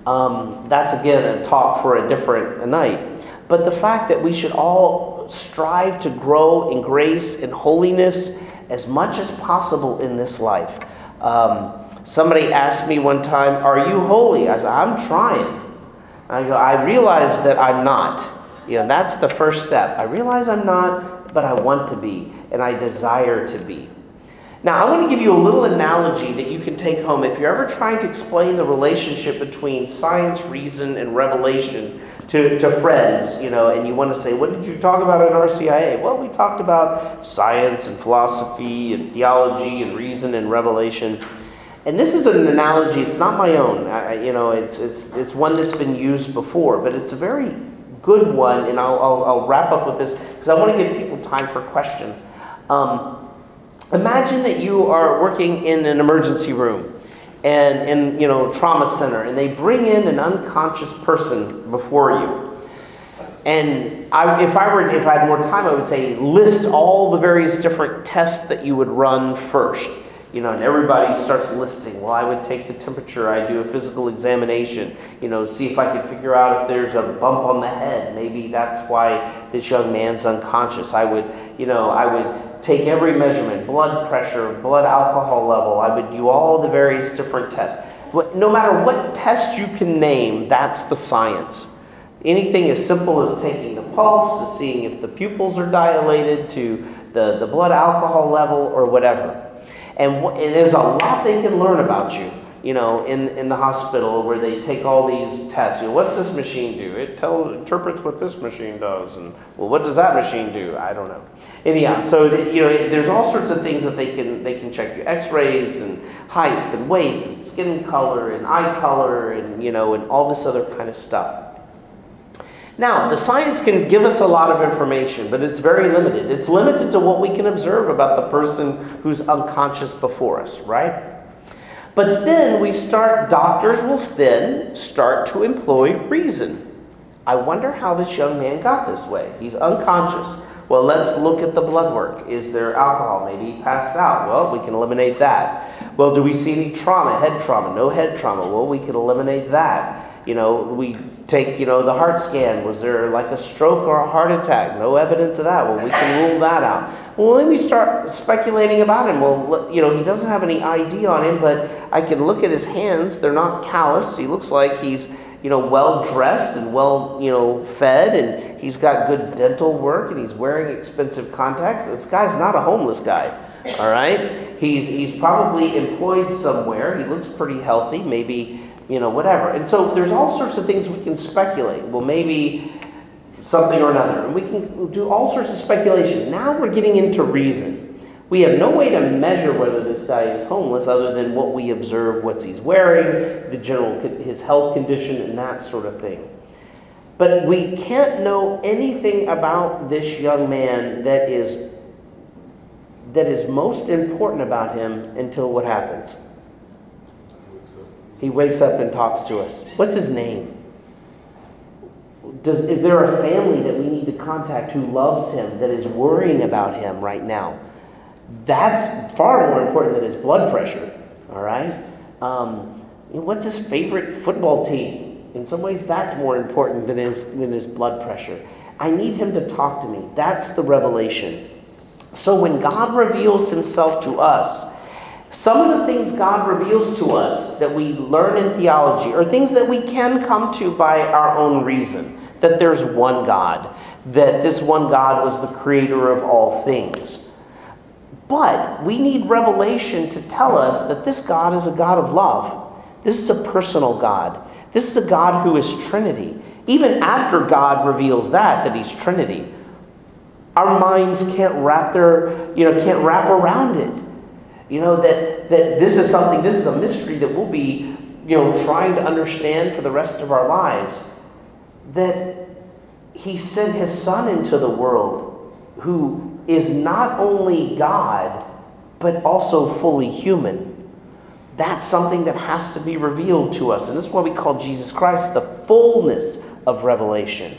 Um, that's again a talk for a different night. But the fact that we should all strive to grow in grace and holiness as much as possible in this life. Um, somebody asked me one time, Are you holy? I said, I'm trying. I go, I realize that I'm not. You know, that's the first step. I realize I'm not, but I want to be, and I desire to be. Now, I want to give you a little analogy that you can take home. If you're ever trying to explain the relationship between science, reason, and revelation to, to friends, you know, and you want to say, What did you talk about at RCIA? Well, we talked about science and philosophy and theology and reason and revelation. And this is an analogy, it's not my own. I, you know, it's, it's, it's one that's been used before, but it's a very good one, and I'll, I'll, I'll wrap up with this because I want to give people time for questions. Um, imagine that you are working in an emergency room and in you know trauma center and they bring in an unconscious person before you and I, if i were if i had more time i would say list all the various different tests that you would run first you know, and everybody starts listing. Well, I would take the temperature. I do a physical examination. You know, see if I could figure out if there's a bump on the head. Maybe that's why this young man's unconscious. I would, you know, I would take every measurement: blood pressure, blood alcohol level. I would do all the various different tests. No matter what test you can name, that's the science. Anything as simple as taking the pulse to seeing if the pupils are dilated to the, the blood alcohol level or whatever. And, and there's a lot they can learn about you, you know, in, in the hospital where they take all these tests. You know, what's this machine do? It tells, interprets what this machine does. And, well, what does that machine do? I don't know. Anyhow, so, you know, there's all sorts of things that they can, they can check you. X-rays and height and weight and skin color and eye color and, you know, and all this other kind of stuff. Now, the science can give us a lot of information, but it's very limited. It's limited to what we can observe about the person who's unconscious before us, right? But then we start, doctors will then start to employ reason. I wonder how this young man got this way. He's unconscious. Well, let's look at the blood work. Is there alcohol? Maybe he passed out. Well, we can eliminate that. Well, do we see any trauma, head trauma? No head trauma. Well, we can eliminate that. You know, we take, you know, the heart scan. Was there like a stroke or a heart attack? No evidence of that. Well, we can rule that out. Well, then we start speculating about him. Well, you know, he doesn't have any ID on him, but I can look at his hands. They're not calloused. He looks like he's, you know, well dressed and well, you know, fed, and he's got good dental work, and he's wearing expensive contacts. This guy's not a homeless guy. All right, he's he's probably employed somewhere. He looks pretty healthy. Maybe you know, whatever. And so there's all sorts of things we can speculate. Well, maybe something or another. And we can do all sorts of speculation. Now we're getting into reason. We have no way to measure whether this guy is homeless other than what we observe, what he's wearing, the general his health condition, and that sort of thing. But we can't know anything about this young man that is that is most important about him until what happens. He wakes up and talks to us. What's his name? Does, is there a family that we need to contact who loves him, that is worrying about him right now? That's far more important than his blood pressure, all right? Um, what's his favorite football team? In some ways, that's more important than his, than his blood pressure. I need him to talk to me. That's the revelation. So when God reveals himself to us, some of the things God reveals to us that we learn in theology are things that we can come to by our own reason. That there's one God, that this one God was the creator of all things. But we need revelation to tell us that this God is a God of love. This is a personal God. This is a God who is Trinity. Even after God reveals that, that He's Trinity, our minds can't wrap their, you know, can't wrap around it. You know, that, that this is something, this is a mystery that we'll be, you know, trying to understand for the rest of our lives. That He sent His Son into the world who is not only God, but also fully human. That's something that has to be revealed to us. And this is why we call Jesus Christ the fullness of revelation.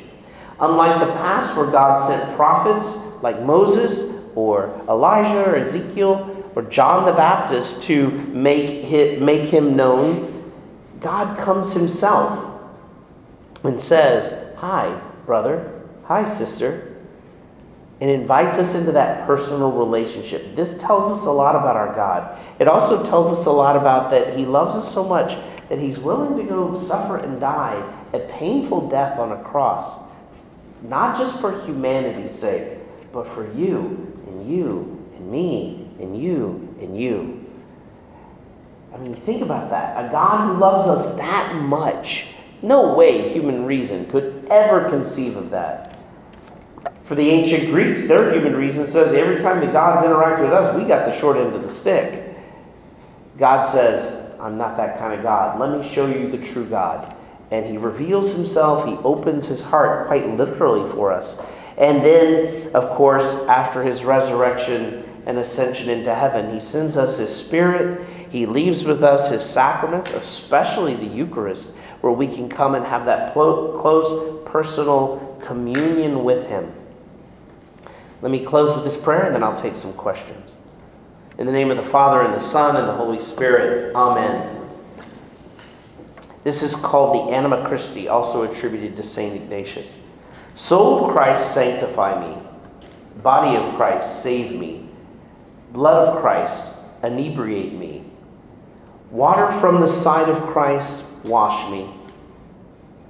Unlike the past, where God sent prophets like Moses or Elijah or Ezekiel or John the Baptist to make, him, make him known, God comes himself and says, Hi, brother. Hi, sister. And invites us into that personal relationship. This tells us a lot about our God. It also tells us a lot about that He loves us so much that He's willing to go suffer and die a painful death on a cross, not just for humanity's sake, but for you and you and me and you and you. I mean, think about that. A God who loves us that much. No way human reason could ever conceive of that. For the ancient Greeks, their human reason says every time the gods interact with us, we got the short end of the stick. God says, I'm not that kind of God. Let me show you the true God and he reveals himself, he opens his heart quite literally for us. And then, of course, after his resurrection and ascension into heaven, he sends us his spirit. He leaves with us his sacraments, especially the Eucharist, where we can come and have that close personal communion with him. Let me close with this prayer and then I'll take some questions. In the name of the Father, and the Son, and the Holy Spirit, Amen. This is called the Anima Christi, also attributed to St. Ignatius. Soul of Christ, sanctify me. Body of Christ, save me. Blood of Christ, inebriate me. Water from the side of Christ, wash me.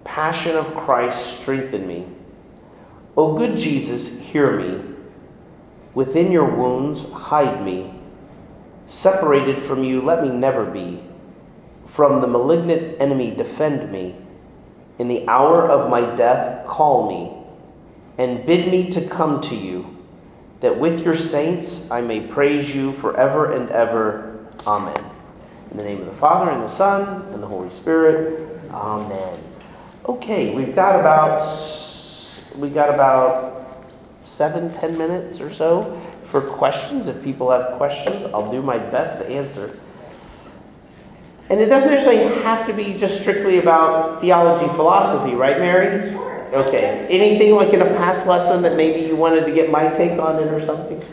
Passion of Christ, strengthen me. O good Jesus, hear me. Within your wounds, hide me. Separated from you, let me never be. From the malignant enemy, defend me. In the hour of my death, call me and bid me to come to you, that with your saints I may praise you forever and ever. Amen. In the name of the Father, and the Son, and the Holy Spirit. Amen. Okay, we've got about we got about seven, ten minutes or so for questions. If people have questions, I'll do my best to answer. And it doesn't necessarily have to be just strictly about theology, philosophy, right, Mary? Sure. Okay. Anything like in a past lesson that maybe you wanted to get my take on it or something?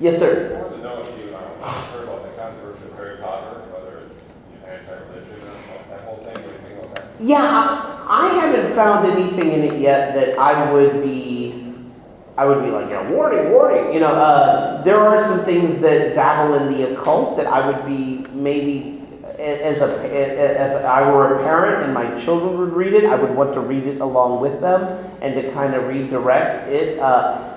Yes, sir. I wanted to know if you um, heard about the controversy of Harry Potter, whether it's anti-religion or that whole thing, or anything like that. Yeah, I, I haven't found anything in it yet that I would be, I would be like, yeah, warning, warning. You know, uh, there are some things that dabble in the occult that I would be maybe as a, if I were a parent and my children would read it, I would want to read it along with them and to kind of redirect it. Uh,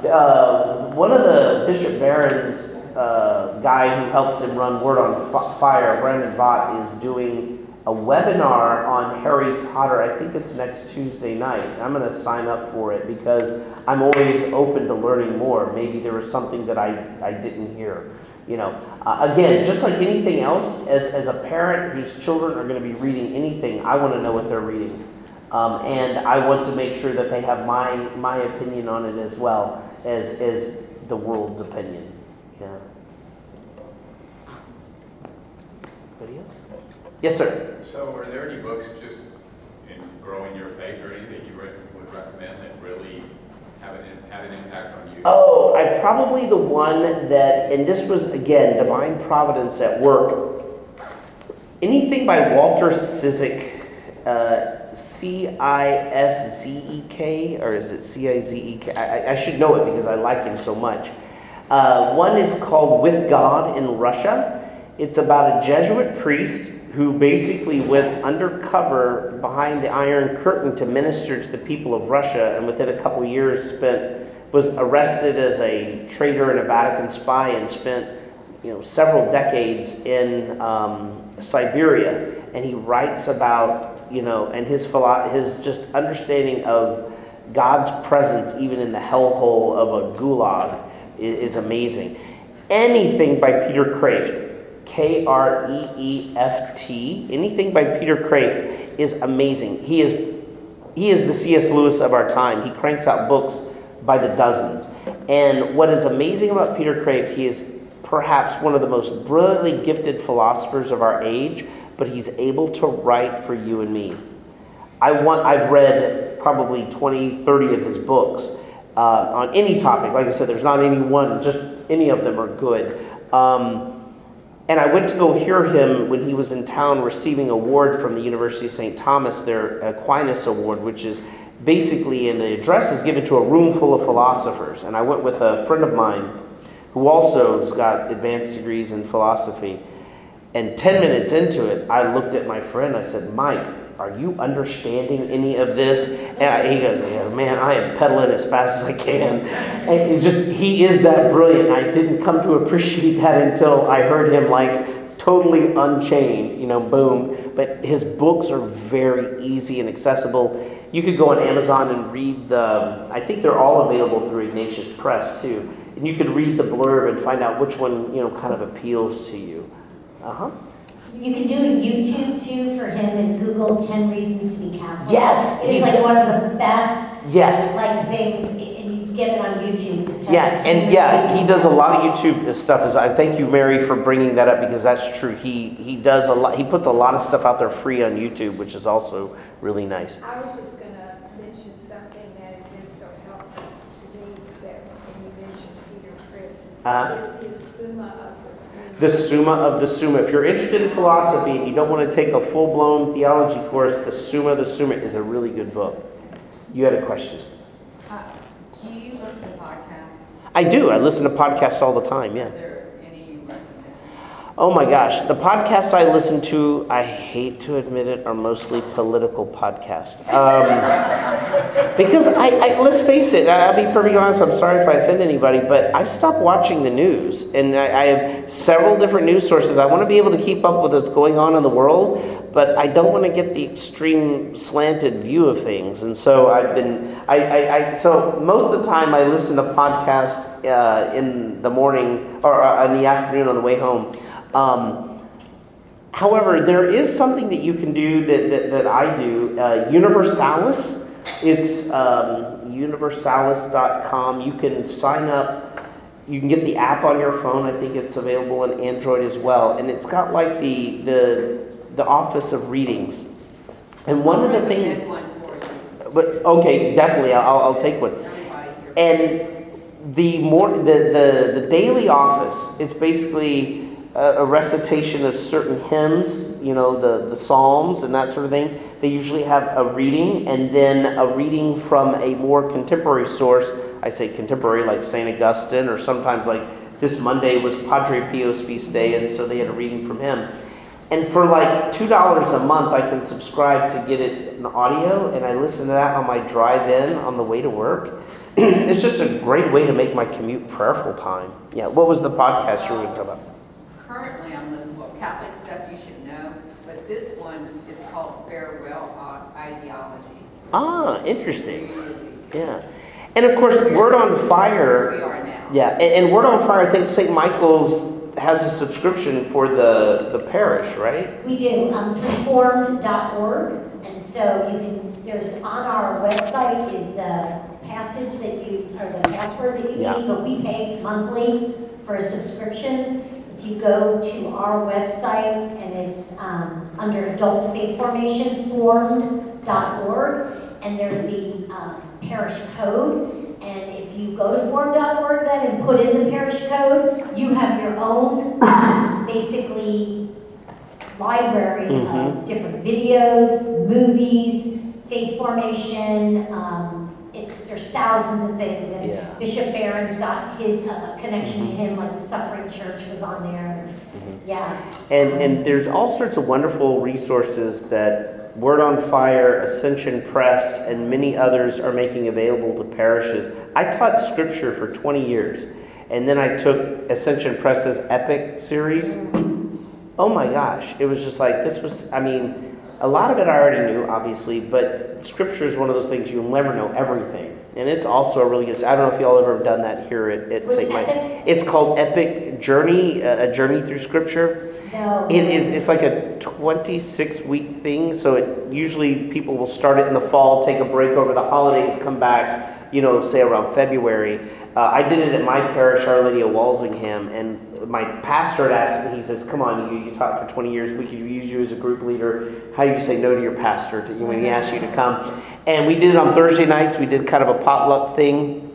uh, one of the Bishop Barron's uh, guy who helps him run Word on Fire, Brandon Vogt, is doing a webinar on Harry Potter. I think it's next Tuesday night. I'm going to sign up for it because I'm always open to learning more. Maybe there was something that I, I didn't hear. You know, uh, again, just like anything else, as, as a parent whose children are going to be reading anything, I want to know what they're reading. Um, and I want to make sure that they have my, my opinion on it as well as, as the world's opinion. Yeah. Yes, sir. So, are there any books just in growing your faith or anything you would recommend that really have an, an impact on you? Oh, I probably the one that, and this was again divine providence at work. Anything by Walter Ciszek, uh, C I S Z E K, or is it C I Z E K? I, I should know it because I like him so much. Uh, one is called With God in Russia. It's about a Jesuit priest who basically went undercover behind the Iron Curtain to minister to the people of Russia, and within a couple years spent was arrested as a traitor and a Vatican spy, and spent you know several decades in um, Siberia. And he writes about you know and his philo- his just understanding of God's presence even in the hellhole of a gulag is, is amazing. Anything by Peter Kreeft, K R E E F T, anything by Peter Kreeft is amazing. He is he is the C.S. Lewis of our time. He cranks out books by the dozens. And what is amazing about Peter Kreeft, he is perhaps one of the most brilliantly gifted philosophers of our age, but he's able to write for you and me. I want, I've read probably 20, 30 of his books uh, on any topic. Like I said, there's not any one, just any of them are good. Um, and I went to go hear him when he was in town receiving a award from the University of St. Thomas, their Aquinas Award, which is basically, the address is given to a room full of philosophers. And I went with a friend of mine who also has got advanced degrees in philosophy. And 10 minutes into it, I looked at my friend. I said, Mike, are you understanding any of this? And he goes, yeah, man, I am pedaling as fast as I can. And it's just, he is that brilliant. I didn't come to appreciate that until I heard him like totally unchained, you know, boom. But his books are very easy and accessible. You could go on Amazon and read the, I think they're all available through Ignatius Press too. And you could read the blurb and find out which one, you know, kind of appeals to you. Uh huh. You can do a YouTube too for him and Google 10 Reasons to be Catholic. Yes, It's he's- like one of the best, Yes. like, things, and you can get it on YouTube. the 10 Yeah, and yeah, he does a lot of YouTube stuff. As I thank you, Mary, for bringing that up because that's true. He he does a lot. He puts a lot of stuff out there free on YouTube, which is also really nice. I was just gonna mention something that has been so helpful to me, that when you mentioned Peter Kreeft. Uh-huh. It's his Summa of the Summa. Of the Summa. If you're interested in philosophy and you don't want to take a full blown theology course, the Summa of the Summa is a really good book. You had a question. Uh, Do you listen to podcasts? I do. I listen to podcasts all the time. Yeah. Are there any you recommend? Oh my gosh, the podcasts I listen to, I hate to admit it, are mostly political podcasts. Um, because I, I, let's face it, I'll be perfectly honest, I'm sorry if I offend anybody, but I've stopped watching the news. And I, I have several different news sources. I want to be able to keep up with what's going on in the world, but I don't want to get the extreme slanted view of things. And so I've been, I, I, I so most of the time I listen to podcasts uh, in the morning or uh, in the afternoon on the way home. Um, however, there is something that you can do that, that, that I do. Uh, Universalis, it's um, universalis.com. You can sign up. You can get the app on your phone. I think it's available on Android as well. And it's got like the, the, the Office of Readings. And one of the things, Recommend one for you. but okay, definitely, I'll, I'll take one. And the more the, the, the daily office is basically a, recitation of certain hymns, you know, the, the psalms and that sort of thing. They usually have a reading and then a reading from a more contemporary source. I say contemporary, like St. Augustine, or sometimes like this Monday was Padre Pio's feast day, and so they had a reading from him. And for like two dollars a month, I can subscribe to get it in audio, and I listen to that on my drive in on the way to work. it's just a great way to make my commute prayerful time. Yeah, what was the podcast you were going to talk about? Currently, I'm listening, well, Catholic stuff you should know, but this one is called Farewell Ideology. Ah, interesting. Yeah. And of course, Word on Fire. We Fire. are now. Yeah, and, and Word on Fire, I think St. Michael's has a subscription for the, the parish, right? We do, um, through formed.org, and so you can, there's, on our website is the passage that you, or the password that you Yeah. need, but we pay monthly for a subscription. If you go to our website, and it's, um, under adult faith formation, formed.org, and there's the, um, parish code, and if you go to form.org then and put in the parish code, you have your own, basically, library of different videos, movies, faith formation, um, it's, there's thousands of things. Yeah. And Bishop Barron's got his uh, connection to Mhm. him, like the Suffering Church was on there. Mhm. Yeah. And, and there's all sorts of wonderful resources that Word on Fire, Ascension Press, and many others are making available to parishes. I taught scripture for 20 years, and then I took Ascension Press's Epic series. Oh my gosh, it was just like, this was, I mean, a lot of it I already knew, obviously, but scripture is one of those things you'll never know everything. And it's also a really good, I don't know if y'all ever done that here at, at St. Mike. It's called Epic Journey, a a journey through scripture. No. It is. It's like a 26 week thing. So it usually people will start it in the fall, take a break over the holidays, come back. You know, say around February. Uh, I did it at my parish, Our Lady of Walsingham, and my pastor had asked me. He says, "Come on, you, you taught for 20 years. We could use you as a group leader. How do you say no to your pastor to, when he asks you to come?" And we did it on Thursday nights. We did kind of a potluck thing.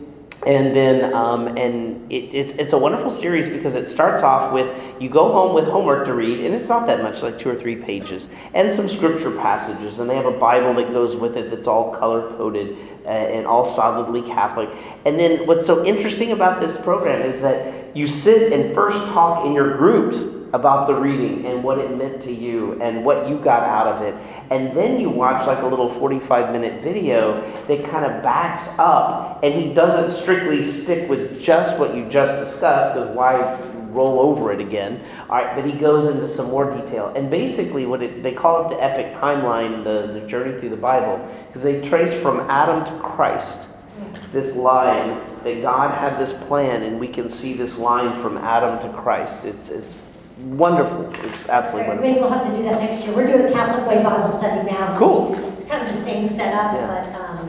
And then, um, and it, it's, it's a wonderful series because it starts off with you go home with homework to read, and it's not that much, like two or three pages, and some scripture passages, and they have a Bible that goes with it that's all color coded and all solidly Catholic. And then, what's so interesting about this program is that you sit and first talk in your groups about the reading and what it meant to you and what you got out of it. And then you watch like a little 45 minute video that kind of backs up, and he doesn't strictly stick with just what you just discussed, because why roll over it again? All right, but he goes into some more detail. And basically, what it, they call it the epic timeline, the, the journey through the Bible, because they trace from Adam to Christ this line that God had this plan, and we can see this line from Adam to Christ. It's, it's wonderful. It's absolutely wonderful. Maybe we'll have to do that next year. We're doing Catholic Way Bible Study now. so Cool. It's kind of the same setup, Yeah. but, um,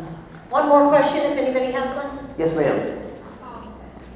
one more question if anybody has one? Yes, ma'am. Um,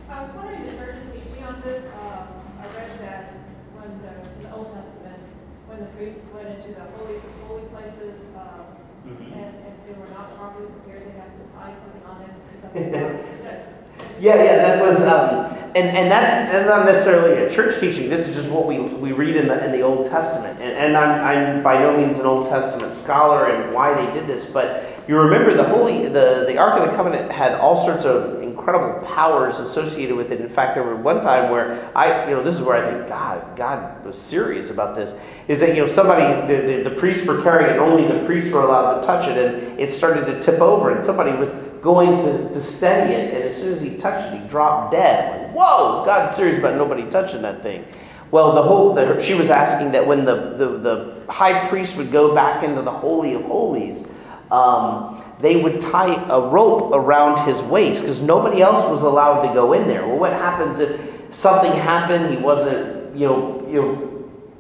I was wondering, the church is teaching on this, um, I read that when the, in the Old Testament, when the priests went into the holy, holy places, um, Mm-hmm. and if they were not properly prepared, they had to tie something on them Yeah, yeah, that was, um, and, and that's, that's not necessarily a church teaching. This is just what we, we read in the, in the Old Testament. And, and I'm, I'm by no means an Old Testament scholar and why they did this, but you remember the Holy, the, the Ark of the Covenant had all sorts of incredible powers associated with it. In fact, there was one time where I, you know, this is where I think God, God was serious about this, is that, you know, somebody, the, the, the priests were carrying it, only the priests were allowed to touch it, and it started to tip over, and somebody was going to, to steady it, and as soon as he touched it, he dropped dead. Like, whoa, God's serious about nobody touching that thing. Well, the whole the, she was asking that when the, the, the high priest would go back into the holy of holies, um, they would tie a rope around his waist because nobody else was allowed to go in there. Well, what happens if something happened? He wasn't, you know, you know,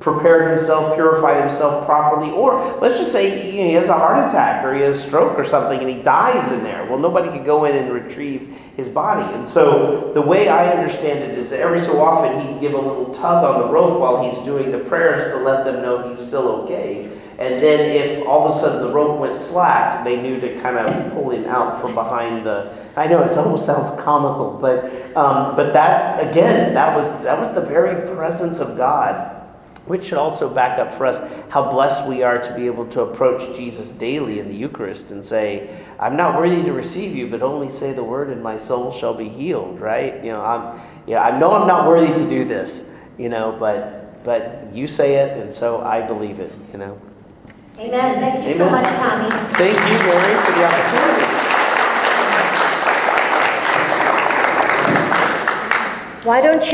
prepared himself, purified himself properly, or let's just say you know, he has a heart attack or he has a stroke or something and he dies in there. Well, nobody could go in and retrieve his body. And so the way I understand it is that every so often he'd give a little tug on the rope while he's doing the prayers to let them know he's still okay. And then if all of a sudden the rope went slack, they knew to kind of pull him out from behind the. I know it almost sounds comical, but um, but that's again that was that was the very presence of God which should also back up for us how blessed we are to be able to approach Jesus daily in the Eucharist and say, I'm not worthy to receive you, but only say the word and my soul shall be healed, right? You know, I'm yeah, I know I'm not worthy to do this, you know, but but you say it and so I believe it, you know. Amen. Thank you so Amen. much, Tommy. Thank you, Mary, for the opportunity. Why don't you